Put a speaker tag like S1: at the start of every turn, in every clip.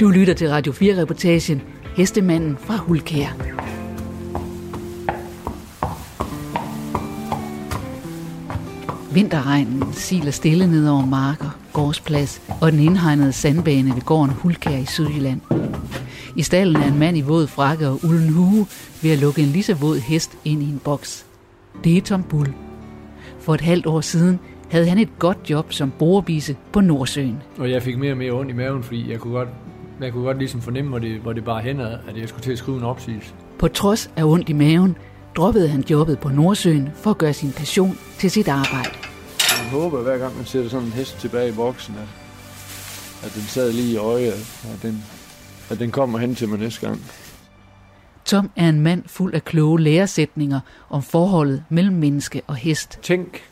S1: Du lytter til Radio 4-reportagen Hestemanden fra Hulkær. Vinterregnen siler stille ned over marker, gårdsplads og den indhegnede sandbane ved gården Hulkær i Sydjylland. I stallen er en mand i våd frakke og ulden hue ved at lukke en lige så våd hest ind i en boks. Det er Tom Bull. For et halvt år siden havde han et godt job som borebise på Nordsøen.
S2: Og jeg fik mere og mere ondt i maven, fordi jeg kunne godt, jeg kunne godt ligesom fornemme, hvor det, hvor det bare hen at jeg skulle til at skrive en opsigelse.
S1: På trods af ondt i maven, droppede han jobbet på Nordsøen for at gøre sin passion til sit arbejde.
S3: Man håber hver gang man sætter sådan en hest tilbage i boksen, at, at den sad lige i øjet, at den, at den kommer hen til mig næste gang.
S1: Tom er en mand fuld af kloge læresætninger om forholdet mellem menneske og hest.
S3: Tænk,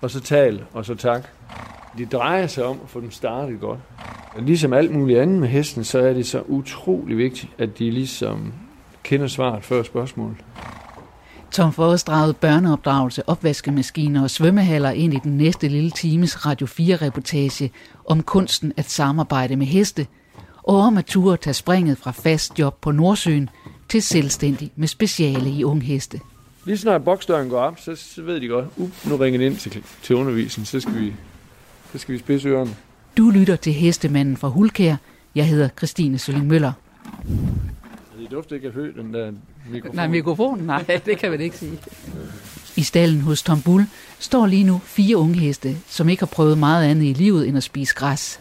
S3: og så tal, og så tak. Det drejer sig om at få dem startet godt. Og ligesom alt muligt andet med hesten, så er det så utrolig vigtigt, at de ligesom kender svaret før spørgsmålet.
S1: Tom får også draget børneopdragelse, opvaskemaskiner og svømmehaller ind i den næste lille times Radio 4-reportage om kunsten at samarbejde med heste, og om at ture tage springet fra fast job på Nordsøen til selvstændig med speciale i ungheste.
S3: Lige snart boksdøren går op, så, ved de godt, uh, nu ringer det ind til, til undervisningen, så skal vi, så skal vi spidse ørerne.
S1: Du lytter til Hestemanden fra Hulkær. Jeg hedder Christine Sølling Møller.
S3: Det dufter ikke af hø, den der mikrofon.
S1: Nej, mikrofonen, nej, det kan man ikke sige. I stallen hos Tom Bull står lige nu fire unge heste, som ikke har prøvet meget andet i livet end at spise græs.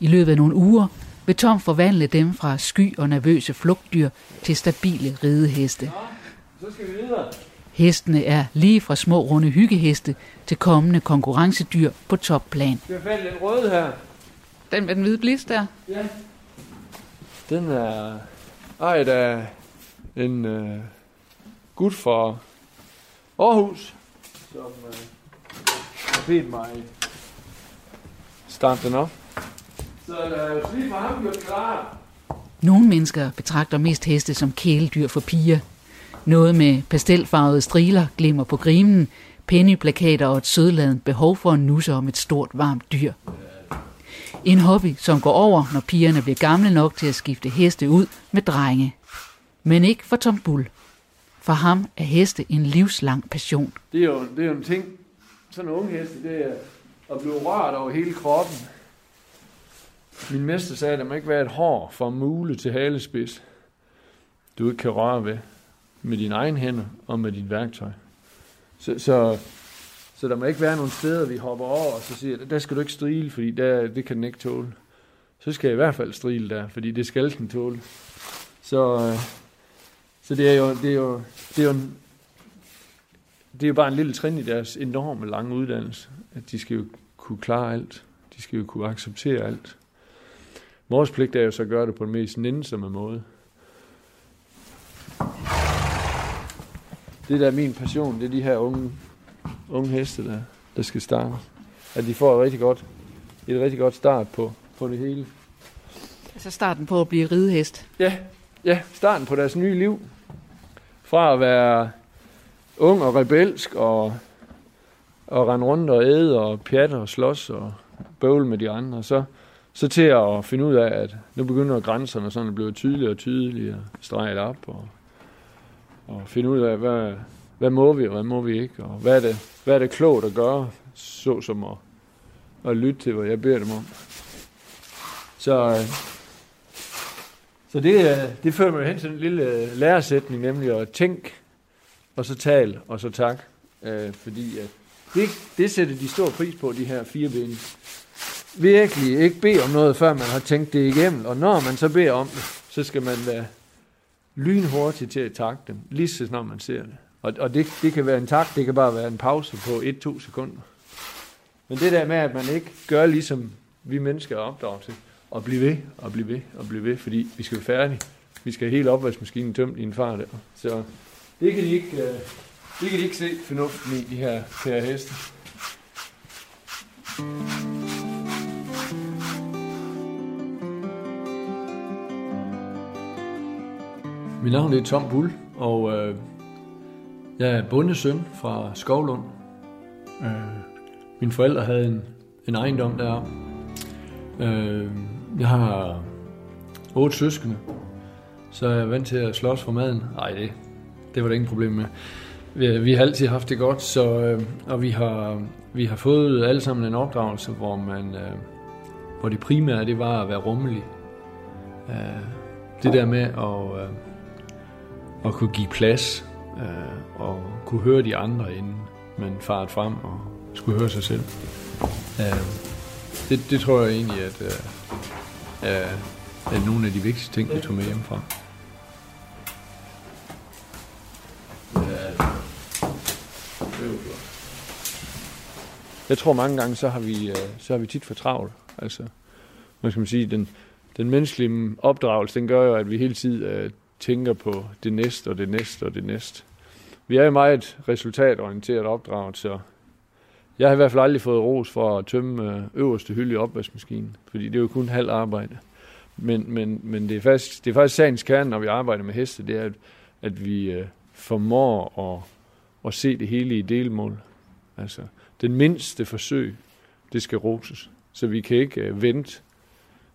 S1: I løbet af nogle uger vil Tom forvandle dem fra sky og nervøse flugtdyr til stabile rideheste.
S3: Så skal vi videre.
S1: Hestene er lige fra små runde hyggeheste til kommende konkurrencedyr på topplan.
S3: Jeg fælde den røde her?
S1: Den med den hvide blis der?
S3: Ja. Den er ejet af en uh, gut fra Aarhus, som uh, har bedt mig starte den op. Så lad os lige få ham gjort klar.
S1: Nogle mennesker betragter mest heste som kæledyr for piger. Noget med pastelfarvede striler glimmer på grimen, pennyplakater og et sødladent behov for at nusse om et stort, varmt dyr. En hobby, som går over, når pigerne bliver gamle nok til at skifte heste ud med drenge. Men ikke for Tom Bull. For ham er heste en livslang passion.
S3: Det er jo, det er jo en ting, sådan en unge heste, det er at blive rørt over hele kroppen. Min mester sagde, at der må ikke være et hår fra mule til halespids, du ikke kan røre ved med dine egne hænder og med dit værktøj. Så, så, så der må ikke være nogle steder, vi hopper over og så siger, der skal du ikke strile, fordi der, det kan den ikke tåle. Så skal jeg i hvert fald strile der, fordi det skal den tåle. Så, øh, så det er jo, det er jo, det er jo, en, det er jo bare en lille trin i deres enorme lange uddannelse, at de skal jo kunne klare alt. De skal jo kunne acceptere alt. Vores pligt er jo så at gøre det på den mest nænsomme måde. Det der er min passion, det er de her unge, unge heste, der, der skal starte. At de får et rigtig godt, et rigtig godt start på, på det hele.
S1: Altså starten på at blive ridehest.
S3: Ja, ja, starten på deres nye liv. Fra at være ung og rebelsk og, og rende rundt og æde og pjatte og slås og bøvle med de andre. Så, så til at finde ud af, at nu begynder grænserne sådan at blive tydeligere og tydeligere streget op og, og finde ud af, hvad, hvad må vi og hvad må vi ikke, og hvad er det, hvad er det klogt at gøre, så som at, at lytte til, hvad jeg beder dem om. Så, øh, så det, øh, det fører mig hen til en lille øh, læresætning, nemlig at tænke, og så tal, og så tak. Øh, fordi at det, det sætter de stor pris på, de her fire ben. Virkelig ikke bede om noget, før man har tænkt det igennem. Og når man så beder om det, så skal man være lynhurtigt til at takke dem, lige så snart man ser det. Og, og det, det kan være en tak, det kan bare være en pause på 1-2 sekunder. Men det der med, at man ikke gør ligesom vi mennesker er opdraget til, og blive ved, og blive ved, og blive ved, fordi vi skal være færdige. Vi skal have hele opvaskemaskinen tømt i en far der. Så det kan de ikke, øh, det kan de ikke se fornuften i, de her her heste. Mit navn er Tom Bull, og øh, jeg er bondesøn fra Skovlund. Øh, mine forældre havde en, en ejendom deroppe. Øh, jeg har otte søskende. Så er jeg vant til at slås for maden. Nej, det, det var der ingen problem med. Vi, vi har altid haft det godt, så, øh, og vi har, vi har fået alle sammen en opdragelse, hvor man, øh, hvor det primære det var at være rummelig. Øh, det der med at, øh, at kunne give plads øh, og kunne høre de andre, inden man faret frem og skulle høre sig selv. Øh, det, det tror jeg egentlig, at øh, er, er nogle af de vigtigste ting, vi tog med hjemmefra.
S4: Jeg tror mange gange, så har vi, øh, så har vi tit for travlt. Altså, man skal man sige, den, den menneskelige opdragelse, den gør jo, at vi hele tiden øh, tænker på det næste og det næste og det næste. Vi er jo meget resultatorienteret opdraget, så jeg har i hvert fald aldrig fået ros for at tømme øh, øverste hylde i opvaskemaskinen, fordi det er jo kun halv arbejde. Men, men, men det, er faktisk, det er faktisk sagens kerne, når vi arbejder med heste, det er, at, at vi uh, formår at, at se det hele i delmål. Altså, den mindste forsøg, det skal roses. Så vi kan ikke øh, vente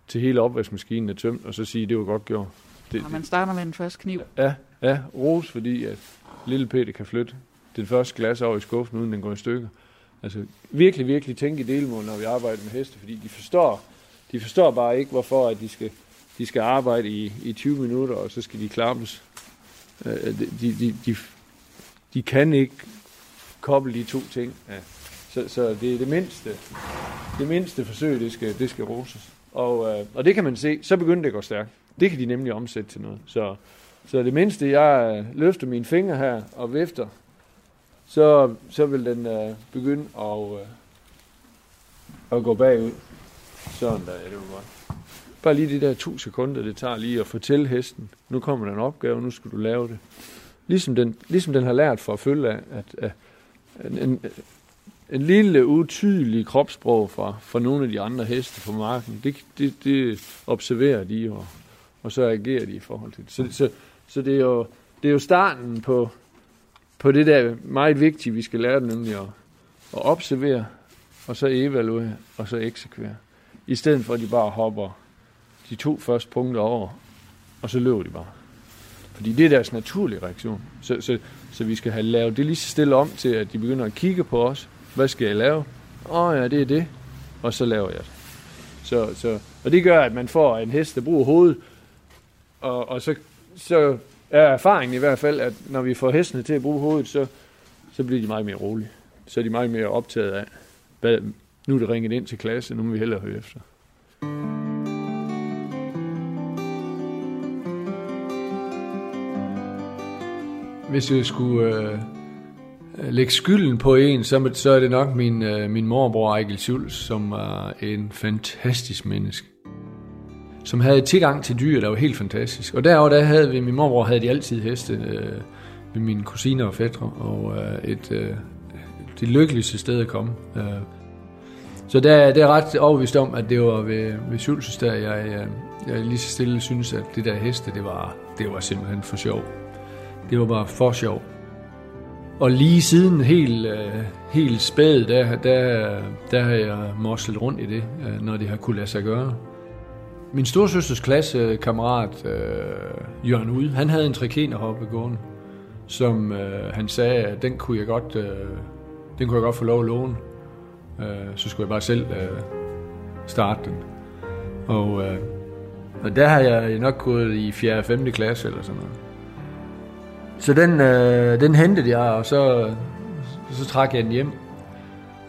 S4: til hele opvaskemaskinen er tømt, og så sige, det var godt gjort. Det,
S1: Når man starter med den første kniv.
S4: Ja, ja, ros, fordi at lille Peter kan flytte den første glas over i skuffen, uden den går i stykker. Altså virkelig, virkelig tænke i delmål, når vi arbejder med heste, fordi de forstår, de forstår bare ikke, hvorfor at de skal, de skal arbejde i, i 20 minutter, og så skal de klappes. Øh, de, de, de, de kan ikke koble de to ting. Ja. Så, så det er det mindste, det mindste forsøg, det skal, det skal roses. Og, øh, og det kan man se, så begynder det at gå stærkt. Det kan de nemlig omsætte til noget. Så, så det mindste, jeg øh, løfter mine fingre her og vifter, så, så vil den øh, begynde at, øh, at gå bagud. Sådan der, ja, det var godt. Bare lige de der to sekunder, det tager lige at fortælle hesten, nu kommer der en opgave, nu skal du lave det. Ligesom den, ligesom den har lært for at følge af, at, at en, en, en lille utydelig kropssprog fra, fra nogle af de andre heste på marken, det, det, det observerer de, og, og så agerer de i forhold til det. Så, så, så det, er jo, det er jo starten på, på det der meget vigtige, vi skal lære dem, nemlig at, at observere, og så evaluere, og så eksekvere. I stedet for, at de bare hopper de to første punkter over, og så løber de bare. Fordi det er deres naturlige reaktion. Så, så, så vi skal have lavet det lige så stille om til, at de begynder at kigge på os. Hvad skal jeg lave? Åh oh, ja, det er det. Og så laver jeg det. Så, så, og det gør, at man får en hest, der bruger hovedet. Og, og så, så er erfaringen i hvert fald, at når vi får hestene til at bruge hovedet, så, så bliver de meget mere rolige. Så er de meget mere optaget af, hvad, nu er det ringet ind til klasse, nu må vi hellere høre efter.
S3: Hvis jeg skulle øh, lægge skylden på en, så, så er det nok min, øh, min morbror Ejkel Schulz, som er en fantastisk menneske. Som havde tilgang til dyr, der var helt fantastisk. Og derover der havde vi, min morbror havde de altid heste øh, ved mine kusiner og fætter, og øh, et, øh, det lykkeligste sted at komme. Øh. Så der, det er ret overbevist om, at det var ved, ved Schulzes, der, jeg, jeg, jeg lige så stille synes, at det der heste, det var, det var simpelthen for sjov. Det var bare for sjov. Og lige siden helt, øh, helt spæd, der, der, der har jeg moslet rundt i det, øh, når det har kunne lade sig gøre. Min storsøsters klassekammerat, øh, Jørgen Ude, han havde en trikenerhoppe gående, som øh, han sagde, at den kunne jeg godt, øh, den kunne jeg godt få lov at låne. Øh, så skulle jeg bare selv øh, starte den. Og, øh, og der har jeg nok gået i 4. og 5. klasse eller sådan noget. Så den, øh, den hentede jeg, og så, så trak jeg den hjem.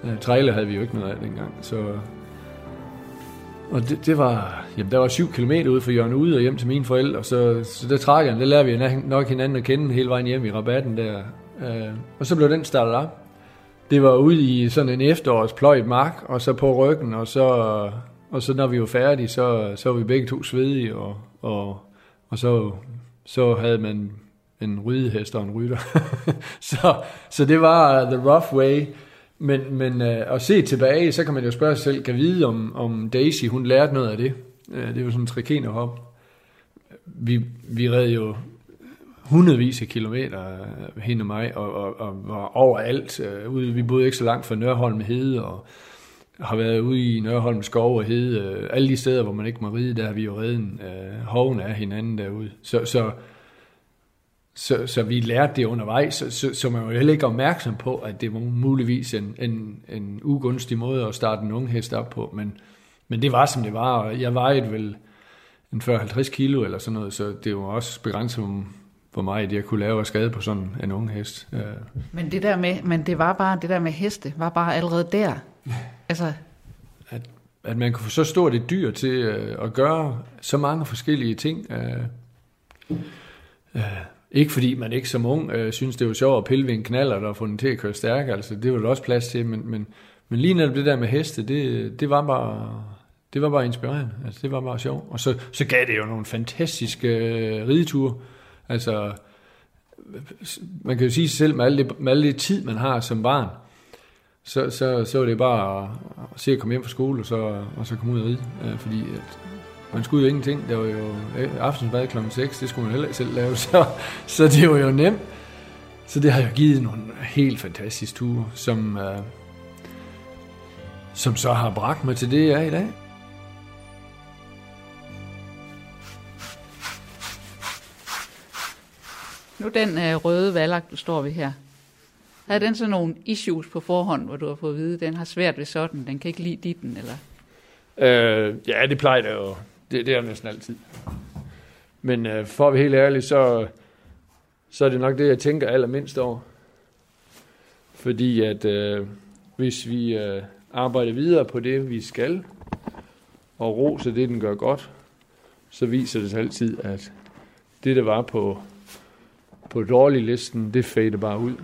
S3: Øh, trailer havde vi jo ikke noget af dengang, så... Og det, det var, jamen der var syv kilometer ude fra Jørgen ude og hjem til mine forældre, så, så der trak jeg den, der vi nok hinanden at kende hele vejen hjem i rabatten der. Øh, og så blev den startet op. Det var ude i sådan en efterårspløjt mark, og så på ryggen, og så, og så når vi var færdige, så, så var vi begge to svedige, og, og, og så, så havde man en rydehest og en rytter. så, så det var the rough way. Men, men øh, at se tilbage, så kan man jo spørge sig selv, kan vide om, om Daisy, hun lærte noget af det. Øh, det var sådan en trikenerhop. Vi, vi red jo hundredvis af kilometer, hen hende og mig, og, og, og var overalt. Øh, ude, vi boede ikke så langt fra Nørholm Hede, og, har været ude i Nørholm skov og hede, øh, alle de steder, hvor man ikke må ride, der har vi jo redden øh, hoven af hinanden derude. Så, så, så, så vi lærte det undervejs, så, så, så man var heller ikke opmærksom på, at det var muligvis en, en, en ugunstig måde at starte en ung hest op på, men, men det var som det var, og jeg vejede vel en 40-50 kilo eller sådan noget, så det var også begrænset, hvor meget jeg kunne lave af skade på sådan en ung hest.
S1: Men det der med, men det var bare, det der med heste, var bare allerede der. Altså,
S3: at, at man kunne få så stort et dyr til øh, at gøre så mange forskellige ting. Øh, øh, ikke fordi man ikke som ung øh, synes, det var sjovt at pille ved en knaller og få den til at køre stærk, altså det var der også plads til, men, men, men lige netop det der med heste, det, det var bare det var bare inspirerende, altså det var bare sjovt. Og så, så gav det jo nogle fantastiske øh, rideture, altså man kan jo sige selv, med alle, det, med alle det tid, man har som barn, så, så, så var det bare at, at se at komme hjem fra skole, og så, og så komme ud og ride. Øh, fordi at man skulle jo ingenting. Der var jo øh, aftensbad kl. 6, det skulle man heller ikke selv lave, så, så det var jo nemt. Så det har jo givet nogle helt fantastiske ture, som, øh, som så har bragt mig til det, jeg er i dag.
S1: Nu den øh, røde valak, du står ved her, havde den så nogle issues på forhånd, hvor du har fået at vide, at den har svært ved sådan, den kan ikke lide ditten, eller?
S4: Øh, ja, det plejer det jo. Det, det er næsten altid. Men øh, for at være helt ærlig, så, så er det nok det, jeg tænker allermindst over. Fordi at øh, hvis vi øh, arbejder videre på det, vi skal, og roser det, den gør godt, så viser det sig altid, at det, der var på, på dårlig listen, det fader bare ud.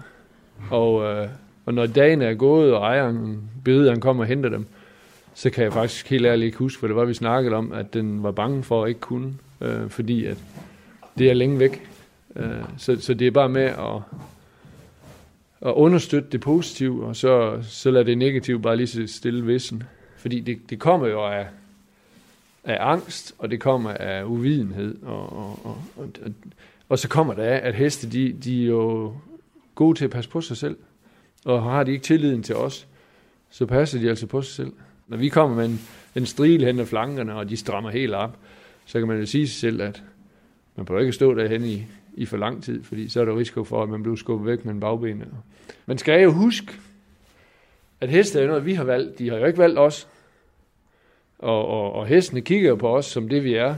S4: Og, øh, og når dagen er gået, og ejeren, bederen kommer og henter dem, så kan jeg faktisk helt ærligt ikke huske, for det var, vi snakkede om, at den var bange for at ikke kunne, øh, fordi at det er længe væk. Øh, så, så det er bare med at, at understøtte det positive, og så, så lade det negative bare lige så stille vissen. Fordi det, det kommer jo af, af angst, og det kommer af uvidenhed, og, og, og, og, og, og så kommer det af, at heste, de, de er jo gode til at passe på sig selv, og har de ikke tilliden til os, så passer de altså på sig selv. Når vi kommer med en, en stril hen ad flankerne, og de strammer helt op, så kan man jo sige sig selv, at man prøver ikke stå derhen i, i for lang tid, fordi så er der risiko for, at man bliver skubbet væk med en bagben. Man skal jo huske, at heste er noget, vi har valgt. De har jo ikke valgt os. Og, og, og hestene kigger jo på os som det, vi er,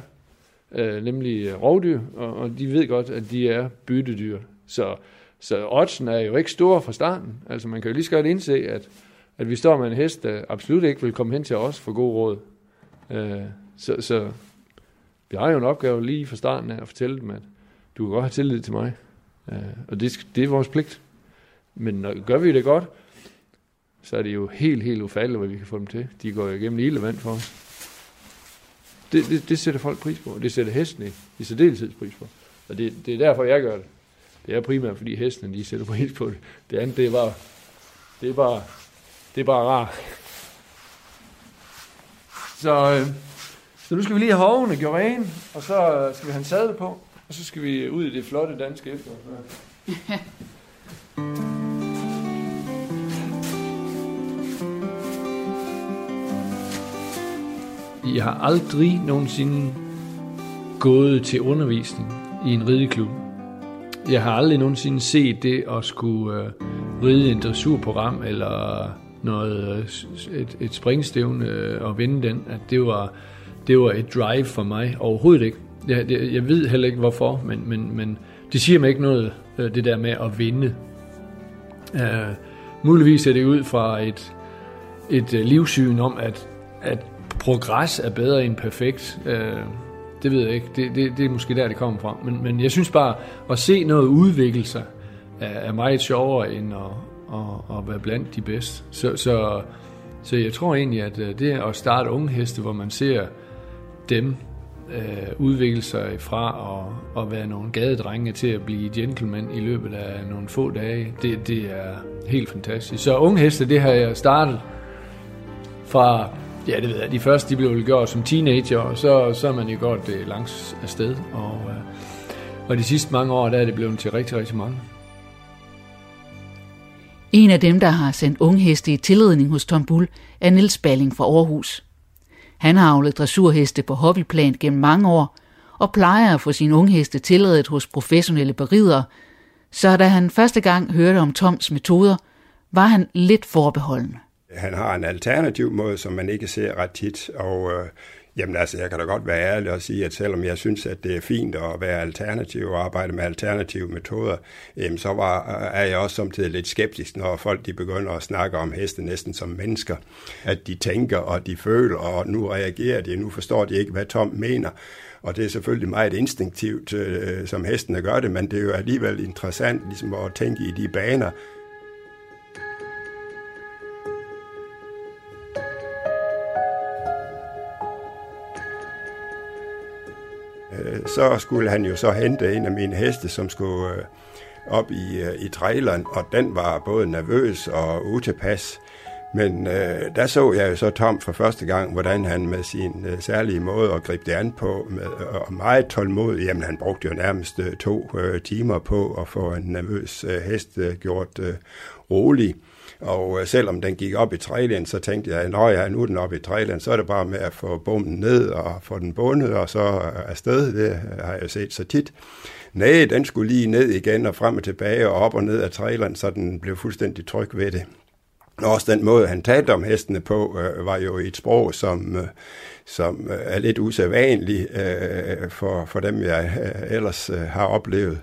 S4: øh, nemlig rovdyr, og, og de ved godt, at de er byttedyr. Så, så oddsen er jo ikke store fra starten. Altså man kan jo lige så godt indse, at at vi står med en hest, der absolut ikke vil komme hen til os for god råd. Øh, så, så vi har jo en opgave lige fra starten af at fortælle dem, at du kan godt have tillid til mig. Øh, og det, det er vores pligt. Men når gør vi det godt, så er det jo helt, helt ufatteligt, hvad vi kan få dem til. De går jo igennem ilde vand for os. Det, det, det sætter folk pris på, og det sætter hesten i, i særdeleshed pris på. Og det, det er derfor, jeg gør det. Det er primært, fordi hestene de sætter pris på det. Det andet, det er bare, det er bare det er bare rart. Så, øh, så nu skal vi lige have hovene gjort ren, og så skal vi have en sadel på, og så skal vi ud i det flotte danske efter.
S3: Jeg har aldrig nogensinde gået til undervisning i en rideklub. Jeg har aldrig nogensinde set det at skulle øh, ride en dressurprogram eller noget, øh, et, et springstævne øh, og vinde den, at det var, det var et drive for mig. Overhovedet ikke. Jeg, jeg, jeg ved heller ikke hvorfor, men, men, men det siger mig ikke noget, øh, det der med at vinde. Uh, muligvis er det ud fra et, et livssyn om, at, at progress er bedre end perfekt. Uh, det ved jeg ikke. Det, det, det er måske der, det kommer fra. Men, men jeg synes bare, at se noget udvikle sig, er, er meget sjovere end at, og, og være blandt de bedste. Så, så, så jeg tror egentlig, at øh, det at starte unge heste, hvor man ser dem øh, udvikle sig fra at, at være nogle gadedrenge til at blive gentleman i løbet af nogle få dage, det, det er helt fantastisk. Så unge heste, det har jeg startet fra, ja det ved jeg, de første de blev gjort som teenager, og så, så er man jo godt det langs afsted. Og, øh, og de sidste mange år, der er det blevet til rigtig, rigtig mange.
S1: En af dem, der har sendt ungheste i tilredning hos Tom Bull, er Niels Balling fra Aarhus. Han har avlet dressurheste på hobbyplan gennem mange år, og plejer at få sine ungheste tilredet hos professionelle beridere, så da han første gang hørte om Toms metoder, var han lidt forbeholden.
S5: Han har en alternativ måde, som man ikke ser ret tit, og øh, Jamen altså, jeg kan da godt være ærlig og sige, at selvom jeg synes, at det er fint at være alternativ og arbejde med alternative metoder, jamen, så var, er jeg også samtidig lidt skeptisk, når folk de begynder at snakke om heste næsten som mennesker. At de tænker og de føler, og nu reagerer de, nu forstår de ikke, hvad Tom mener. Og det er selvfølgelig meget instinktivt, øh, som hestene gør det, men det er jo alligevel interessant ligesom at tænke i de baner. Så skulle han jo så hente en af mine heste, som skulle øh, op i, øh, i traileren, og den var både nervøs og utilpas. Men øh, der så jeg jo så Tom for første gang, hvordan han med sin øh, særlige måde at gribe det an på, med, og meget tålmodig, jamen han brugte jo nærmest øh, to øh, timer på at få en nervøs øh, hest øh, gjort øh, rolig. Og øh, selvom den gik op i trailen, så tænkte jeg, at ja, nu er den op i trailen, så er det bare med at få bomben ned og få den bundet, og så øh, afsted. Det øh, har jeg set så tit. Nej, den skulle lige ned igen og frem og tilbage og op og ned af traileren, så den blev fuldstændig tryg ved det. Og også den måde, han talte om hestene på, øh, var jo et sprog, som, øh, som øh, er lidt usædvanligt øh, for, for dem, jeg øh, ellers øh, har oplevet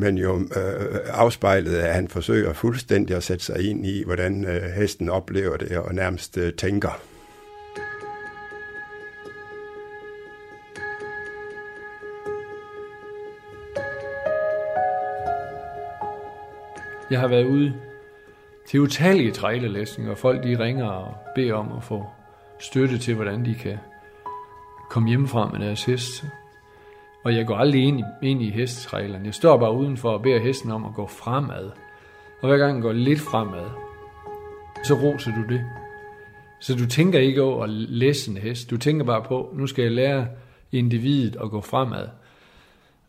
S5: men jo øh, afspejlet, at han forsøger fuldstændig at sætte sig ind i, hvordan øh, hesten oplever det og nærmest øh, tænker.
S3: Jeg har været ude til utallige trailerlæsninger, og folk de ringer og beder om at få støtte til, hvordan de kan komme hjemmefra med deres hest. Og jeg går aldrig ind i, ind i hestreglerne. Jeg står bare udenfor og beder hesten om at gå fremad. Og hver gang den går lidt fremad, så roser du det. Så du tænker ikke over at læse en hest. Du tænker bare på, nu skal jeg lære individet at gå fremad.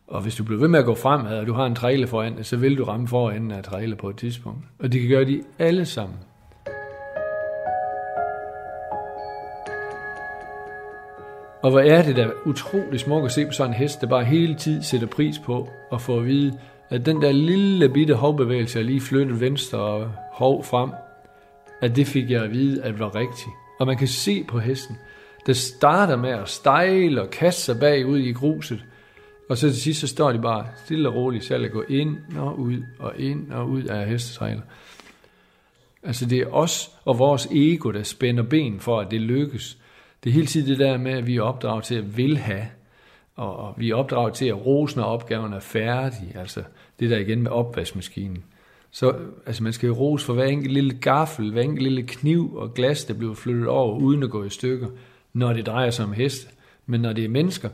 S3: Og hvis du bliver ved med at gå fremad, og du har en trailer foran så vil du ramme foran af trailer på et tidspunkt. Og det kan gøre de alle sammen. Og hvor er det da utrolig smukt at se på sådan en hest, der bare hele tiden sætter pris på at få at vide, at den der lille bitte hovbevægelse, jeg lige flyttede venstre og hov frem, at det fik jeg at vide, at det var rigtigt. Og man kan se på hesten, der starter med at stejle og kaste sig bagud i gruset, og så til sidst, så står de bare stille og roligt selv at gå ind og ud og ind og ud af hestetræner. Altså det er os og vores ego, der spænder ben for, at det lykkes. Det er hele tiden det der med, at vi er opdraget til at vil have, og vi er opdraget til at rose, når opgaven er færdig. Altså det der igen med opvaskemaskinen. Så altså man skal jo rose for hver enkelt lille gaffel, hver enkelt lille kniv og glas, der bliver flyttet over, uden at gå i stykker, når det drejer sig om heste. Men når det er mennesker,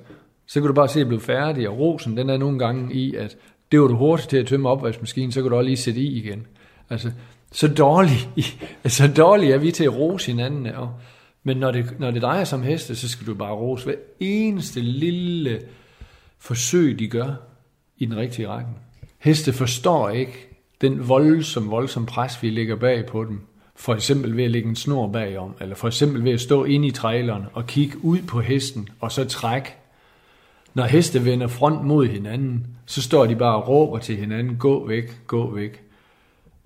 S3: så kan du bare se, at det blev færdig, og rosen, den er nogle gange i, at det var du hurtigt til at tømme opvaskemaskinen, så kan du også lige sætte i igen. Altså, så dårlig, så dårlig er vi til at rose hinanden. Og, men når det, når det drejer sig om heste, så skal du bare rose hver eneste lille forsøg, de gør i den rigtige retning. Heste forstår ikke den voldsom, voldsom pres, vi lægger bag på dem. For eksempel ved at lægge en snor bagom, eller for eksempel ved at stå inde i traileren og kigge ud på hesten, og så trække. Når heste vender front mod hinanden, så står de bare og råber til hinanden, gå væk, gå væk.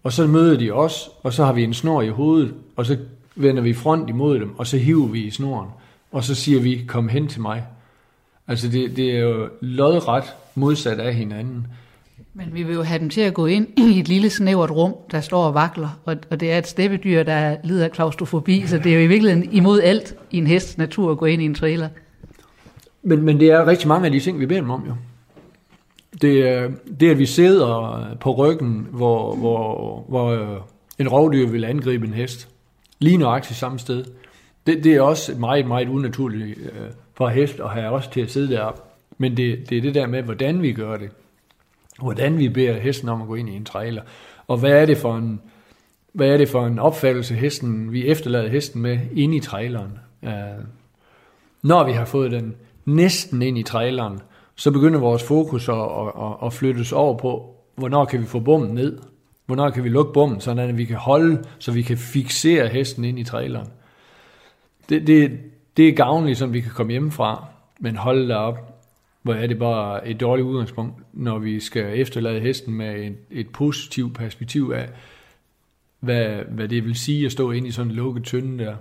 S3: Og så møder de os, og så har vi en snor i hovedet, og så vender vi front imod dem, og så hiver vi i snoren, og så siger vi, kom hen til mig. Altså det, det er jo lodret modsat af hinanden.
S1: Men vi vil jo have dem til at gå ind i et lille snævert rum, der står og vakler, og, og det er et steppedyr, der lider af klaustrofobi, så det er jo i virkeligheden imod alt i en hests natur at gå ind i en trailer.
S3: Men, men det er rigtig mange af de ting, vi beder dem om jo. Det er, det, at vi sidder på ryggen, hvor, hvor, hvor øh, en rovdyr vil angribe en hest, lige nøjagtigt samme sted. Det, det er også meget, meget unaturligt øh, for hest at have også til at sidde deroppe. Men det, det er det der med, hvordan vi gør det. Hvordan vi beder hesten om at gå ind i en trailer. Og hvad er det for en, hvad er det for en opfattelse, hesten, vi efterlader hesten med inde i traileren. Øh, når vi har fået den næsten ind i traileren, så begynder vores fokus at, at, at, at flyttes over på, hvornår kan vi få bommen ned?
S6: Hvornår kan vi lukke bommen, sådan at vi kan holde, så vi kan fixere hesten ind i traileren. Det, det, det er gavnligt, som vi kan komme hjemmefra, men holde der op, hvor er det bare et dårligt udgangspunkt, når vi skal efterlade hesten med et, et positivt perspektiv af, hvad, hvad det vil sige at stå ind i sådan en lukket tynde der.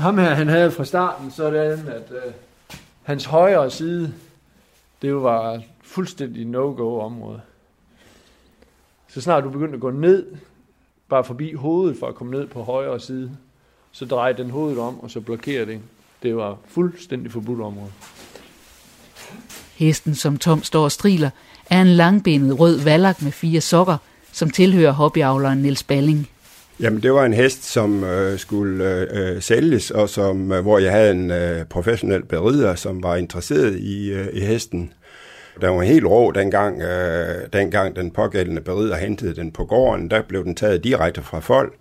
S3: Ham her, han havde fra starten sådan, at øh, hans højre side, det var fuldstændig no-go område. Så snart du begyndte at gå ned, bare forbi hovedet for at komme ned på højre side, så drej den hovedet om, og så blokerer det. Det var fuldstændig forbudt område.
S1: Hesten, som Tom står og striler, er en langbenet rød vallak med fire sokker, som tilhører hobbyavleren Niels Balling.
S5: Jamen, det var en hest, som øh, skulle øh, øh, sælges, og som, øh, hvor jeg havde en øh, professionel berider, som var interesseret i, øh, i hesten. Den var helt rå dengang, øh, dengang den pågældende berider hentede den på gården. Der blev den taget direkte fra folk,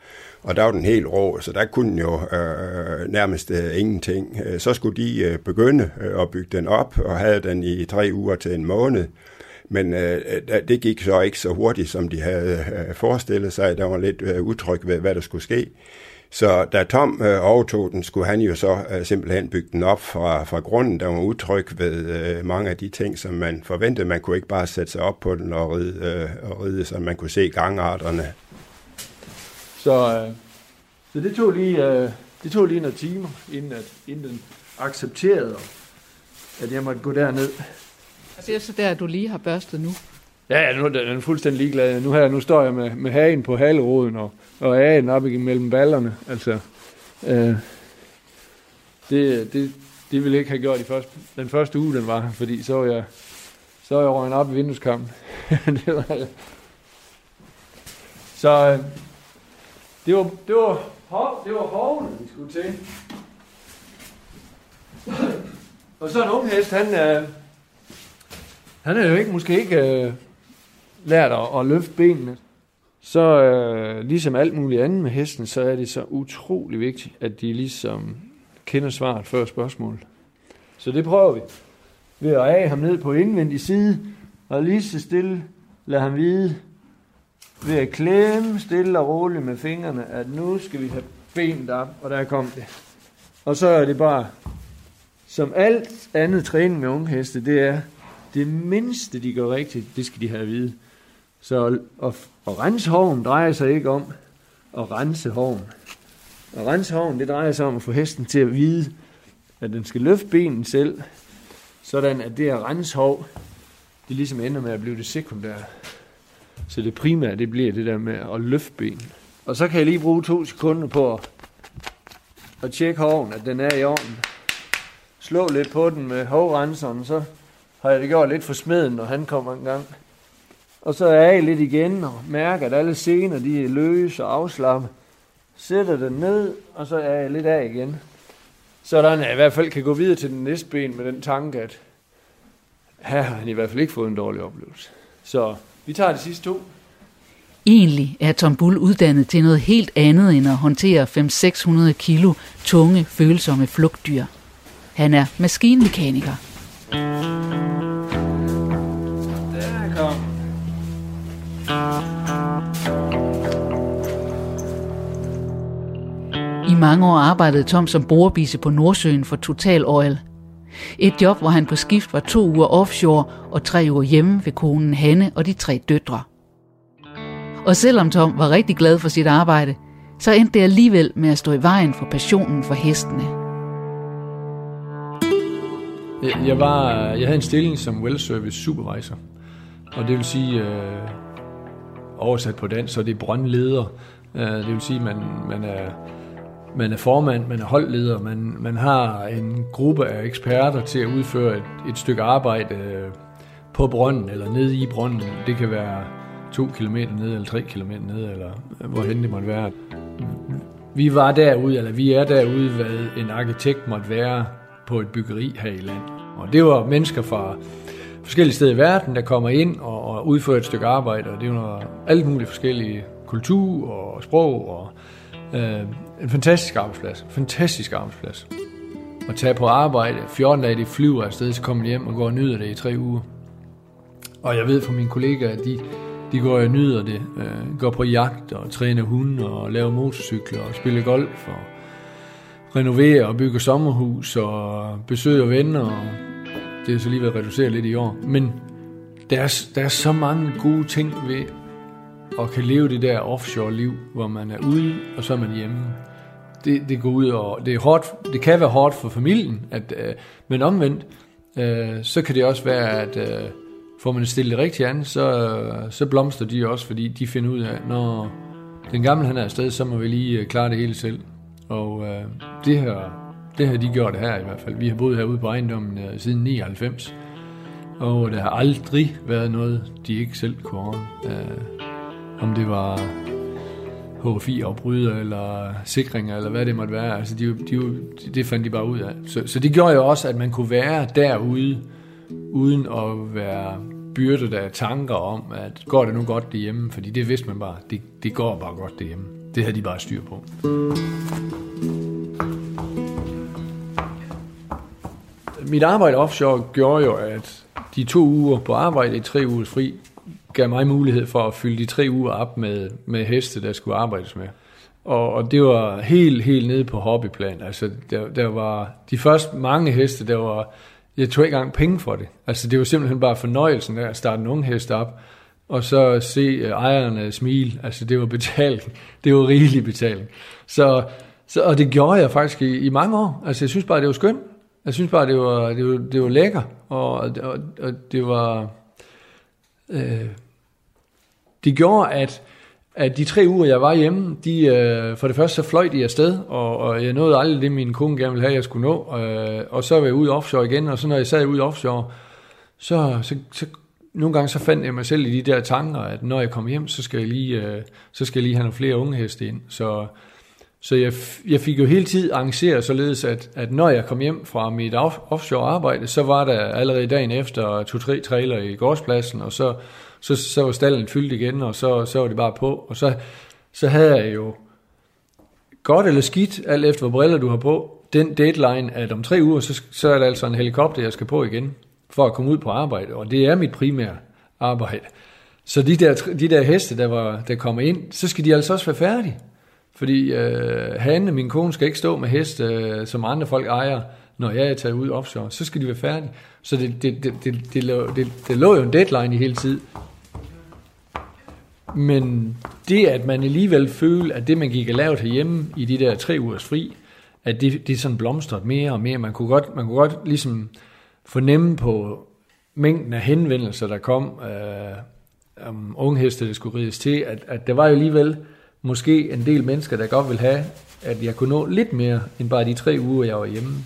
S5: og der var den helt rå, så der kunne den jo øh, nærmest øh, ingenting. Øh, så skulle de øh, begynde øh, at bygge den op, og havde den i tre uger til en måned. Men øh, det gik så ikke så hurtigt, som de havde øh, forestillet sig. Der var lidt øh, utryg ved, hvad der skulle ske. Så da Tom øh, overtog den, skulle han jo så øh, simpelthen bygge den op fra, fra grunden. Der var utryg ved øh, mange af de ting, som man forventede. Man kunne ikke bare sætte sig op på den og ride, øh, og ride så man kunne se gangarterne.
S3: Så, øh, så det, tog lige, øh, det tog lige nogle timer, inden, at, inden den accepterede, at jeg måtte gå derned.
S1: Det er så der, du lige har børstet nu?
S3: Ja, ja nu er den fuldstændig ligeglad. Nu, her, nu står jeg med, med hagen på haleroden og, og agen op mellem ballerne. Altså, øh, det, det, det ville jeg ikke have gjort i første, den første uge, den var fordi så var jeg, så var jeg røgnet op i vindueskampen. det var, så øh, det var, det var, hov, det var hovene, vi skulle til. og så en ung hest, han, øh, han er jo ikke, måske ikke øh, lært at, at løfte benene. Så øh, ligesom alt muligt andet med hesten, så er det så utrolig vigtigt, at de ligesom kender svaret før spørgsmålet. Så det prøver vi. Ved at af ham ned på indvendig side, og lige så stille lade ham vide, ved at klemme stille og roligt med fingrene, at nu skal vi have benet op, og der kom det. Og så er det bare, som alt andet træning med unge heste, det er, det mindste, de gør rigtigt, det skal de have at vide. Så at, at, rense hoven drejer sig ikke om at rense hoven. At rense hoven, det drejer sig om at få hesten til at vide, at den skal løfte benen selv, sådan at det at rense hov, det ligesom ender med at blive det sekundære. Så det primære, det bliver det der med at løfte benen. Og så kan jeg lige bruge to sekunder på at, at tjekke hoven, at den er i orden. Slå lidt på den med hovrenseren, så har jeg det gjort lidt for smeden, når han kommer en gang. Og så er jeg lidt igen og mærker, at alle scener de er løse og afslappet. Sætter den ned, og så er jeg lidt af igen. Sådan at jeg i hvert fald kan gå videre til den næste ben med den tanke, at her har han i hvert fald ikke fået en dårlig oplevelse. Så vi tager de sidste to.
S1: Egentlig er Tom Bull uddannet til noget helt andet end at håndtere 5-600 kilo tunge, følsomme flugtdyr. Han er maskinmekaniker. I mange år arbejdede Tom som borebise på Nordsøen for Total Oil. Et job, hvor han på skift var to uger offshore og tre uger hjemme ved konen Hanne og de tre døtre. Og selvom Tom var rigtig glad for sit arbejde, så endte det alligevel med at stå i vejen for passionen for hestene.
S6: Øh, jeg, var, jeg havde en stilling som well service supervisor, og det vil sige, øh, oversat på dansk, så det er brøndleder. Øh, det vil sige, man, man er man er formand, man er holdleder, man, man har en gruppe af eksperter til at udføre et, et stykke arbejde øh, på brønden eller nede i brønden. Det kan være to kilometer ned eller tre kilometer ned, eller øh, hvorhen det måtte være. Vi var derude, eller vi er derude, hvad en arkitekt måtte være på et byggeri her i land. Og det var mennesker fra forskellige steder i verden, der kommer ind og, og udfører et stykke arbejde, og det var alt muligt forskellige
S3: kultur og sprog og øh, en fantastisk arbejdsplads. Fantastisk arbejdsplads. At tage på arbejde, 14 dage de flyver afsted, så kommer de hjem og går og nyder det i tre uger. Og jeg ved fra mine kollegaer, at de, de går og nyder det. Øh, går på jagt og træner hunde og laver motorcykler og spiller golf og renoverer og bygger sommerhus og besøger venner. Og det er så lige ved at reducere lidt i år. Men der er, der er så mange gode ting ved at kan leve det der offshore-liv, hvor man er ude, og så er man hjemme. Det, det går ud og det er hårdt, det kan være hårdt for familien, at, øh, men omvendt, øh, så kan det også være, at øh, får man stillet det rigtigt an, så, øh, så blomster de også, fordi de finder ud af, når den gamle han er afsted, så må vi lige øh, klare det hele selv. Og øh, det her, det har de gjort her i hvert fald. Vi har boet herude på ejendommen øh, siden 99, og der har aldrig været noget, de ikke selv kunne ordne. Øh, om det var HFI-afbryder eller sikringer, eller hvad det måtte være. Altså, de, de, det fandt de bare ud af. Så, så det gjorde jo også, at man kunne være derude, uden at være byrdet af tanker om, at går det nu godt derhjemme? Fordi det vidste man bare, det, det går bare godt derhjemme. Det havde de bare styr på. Mit arbejde offshore gjorde jo, at de to uger på arbejde i tre uger fri, gav mig mulighed for at fylde de tre uger op med, med heste, der skulle arbejdes med. Og, og det var helt, helt nede på hobbyplan. Altså, der, der var de første mange heste, der var, jeg tog ikke engang penge for det. Altså, det var simpelthen bare fornøjelsen af at starte en ung hest op, og så se øh, ejerne smile. Altså, det var betaling. Det var rigelig betaling. Så, så, og det gjorde jeg faktisk i, i mange år. Altså, jeg synes bare, det var skønt. Jeg synes bare, det var, det var, det var lækker, og, og, og det var... Øh, det gjorde, at, at de tre uger, jeg var hjemme, de, øh, for det første så fløj de afsted, og, og jeg nåede aldrig det, min kone gerne ville have, jeg skulle nå. Øh, og så var jeg ude offshore igen, og så når jeg sad ude offshore, så, så, så nogle gange så fandt jeg mig selv i de der tanker, at når jeg kommer hjem, så skal jeg lige, øh, så skal jeg lige have nogle flere unge heste ind. Så, så jeg, jeg fik jo hele tiden arrangeret således, at, at når jeg kom hjem fra mit offshore arbejde, så var der allerede dagen efter to-tre trailer i gårdspladsen, og så, så, så var stallen fyldt igen, og så, så var det bare på. Og så, så havde jeg jo godt eller skidt, alt efter hvor briller du har på, den deadline, at om tre uger, så, så er der altså en helikopter, jeg skal på igen, for at komme ud på arbejde. Og det er mit primære arbejde. Så de der, de der heste, der, var, der kommer ind, så skal de altså også være færdige. Fordi øh, Hanne, min kone, skal ikke stå med heste, øh, som andre folk ejer, når jeg er taget ud offshore. Så skal de være færdige. Så det, det, det, det, det, lå, det, det lå jo en deadline i hele tid. Men det, at man alligevel føler, at det, man gik og lavede herhjemme i de der tre ugers fri, at det, det sådan blomstrede mere og mere. Man kunne godt, man kunne godt ligesom fornemme på mængden af henvendelser, der kom øh, om ungheste, der skulle rides til, at, at der var jo alligevel måske en del mennesker, der godt vil have, at jeg kunne nå lidt mere end bare de tre uger, jeg var hjemme.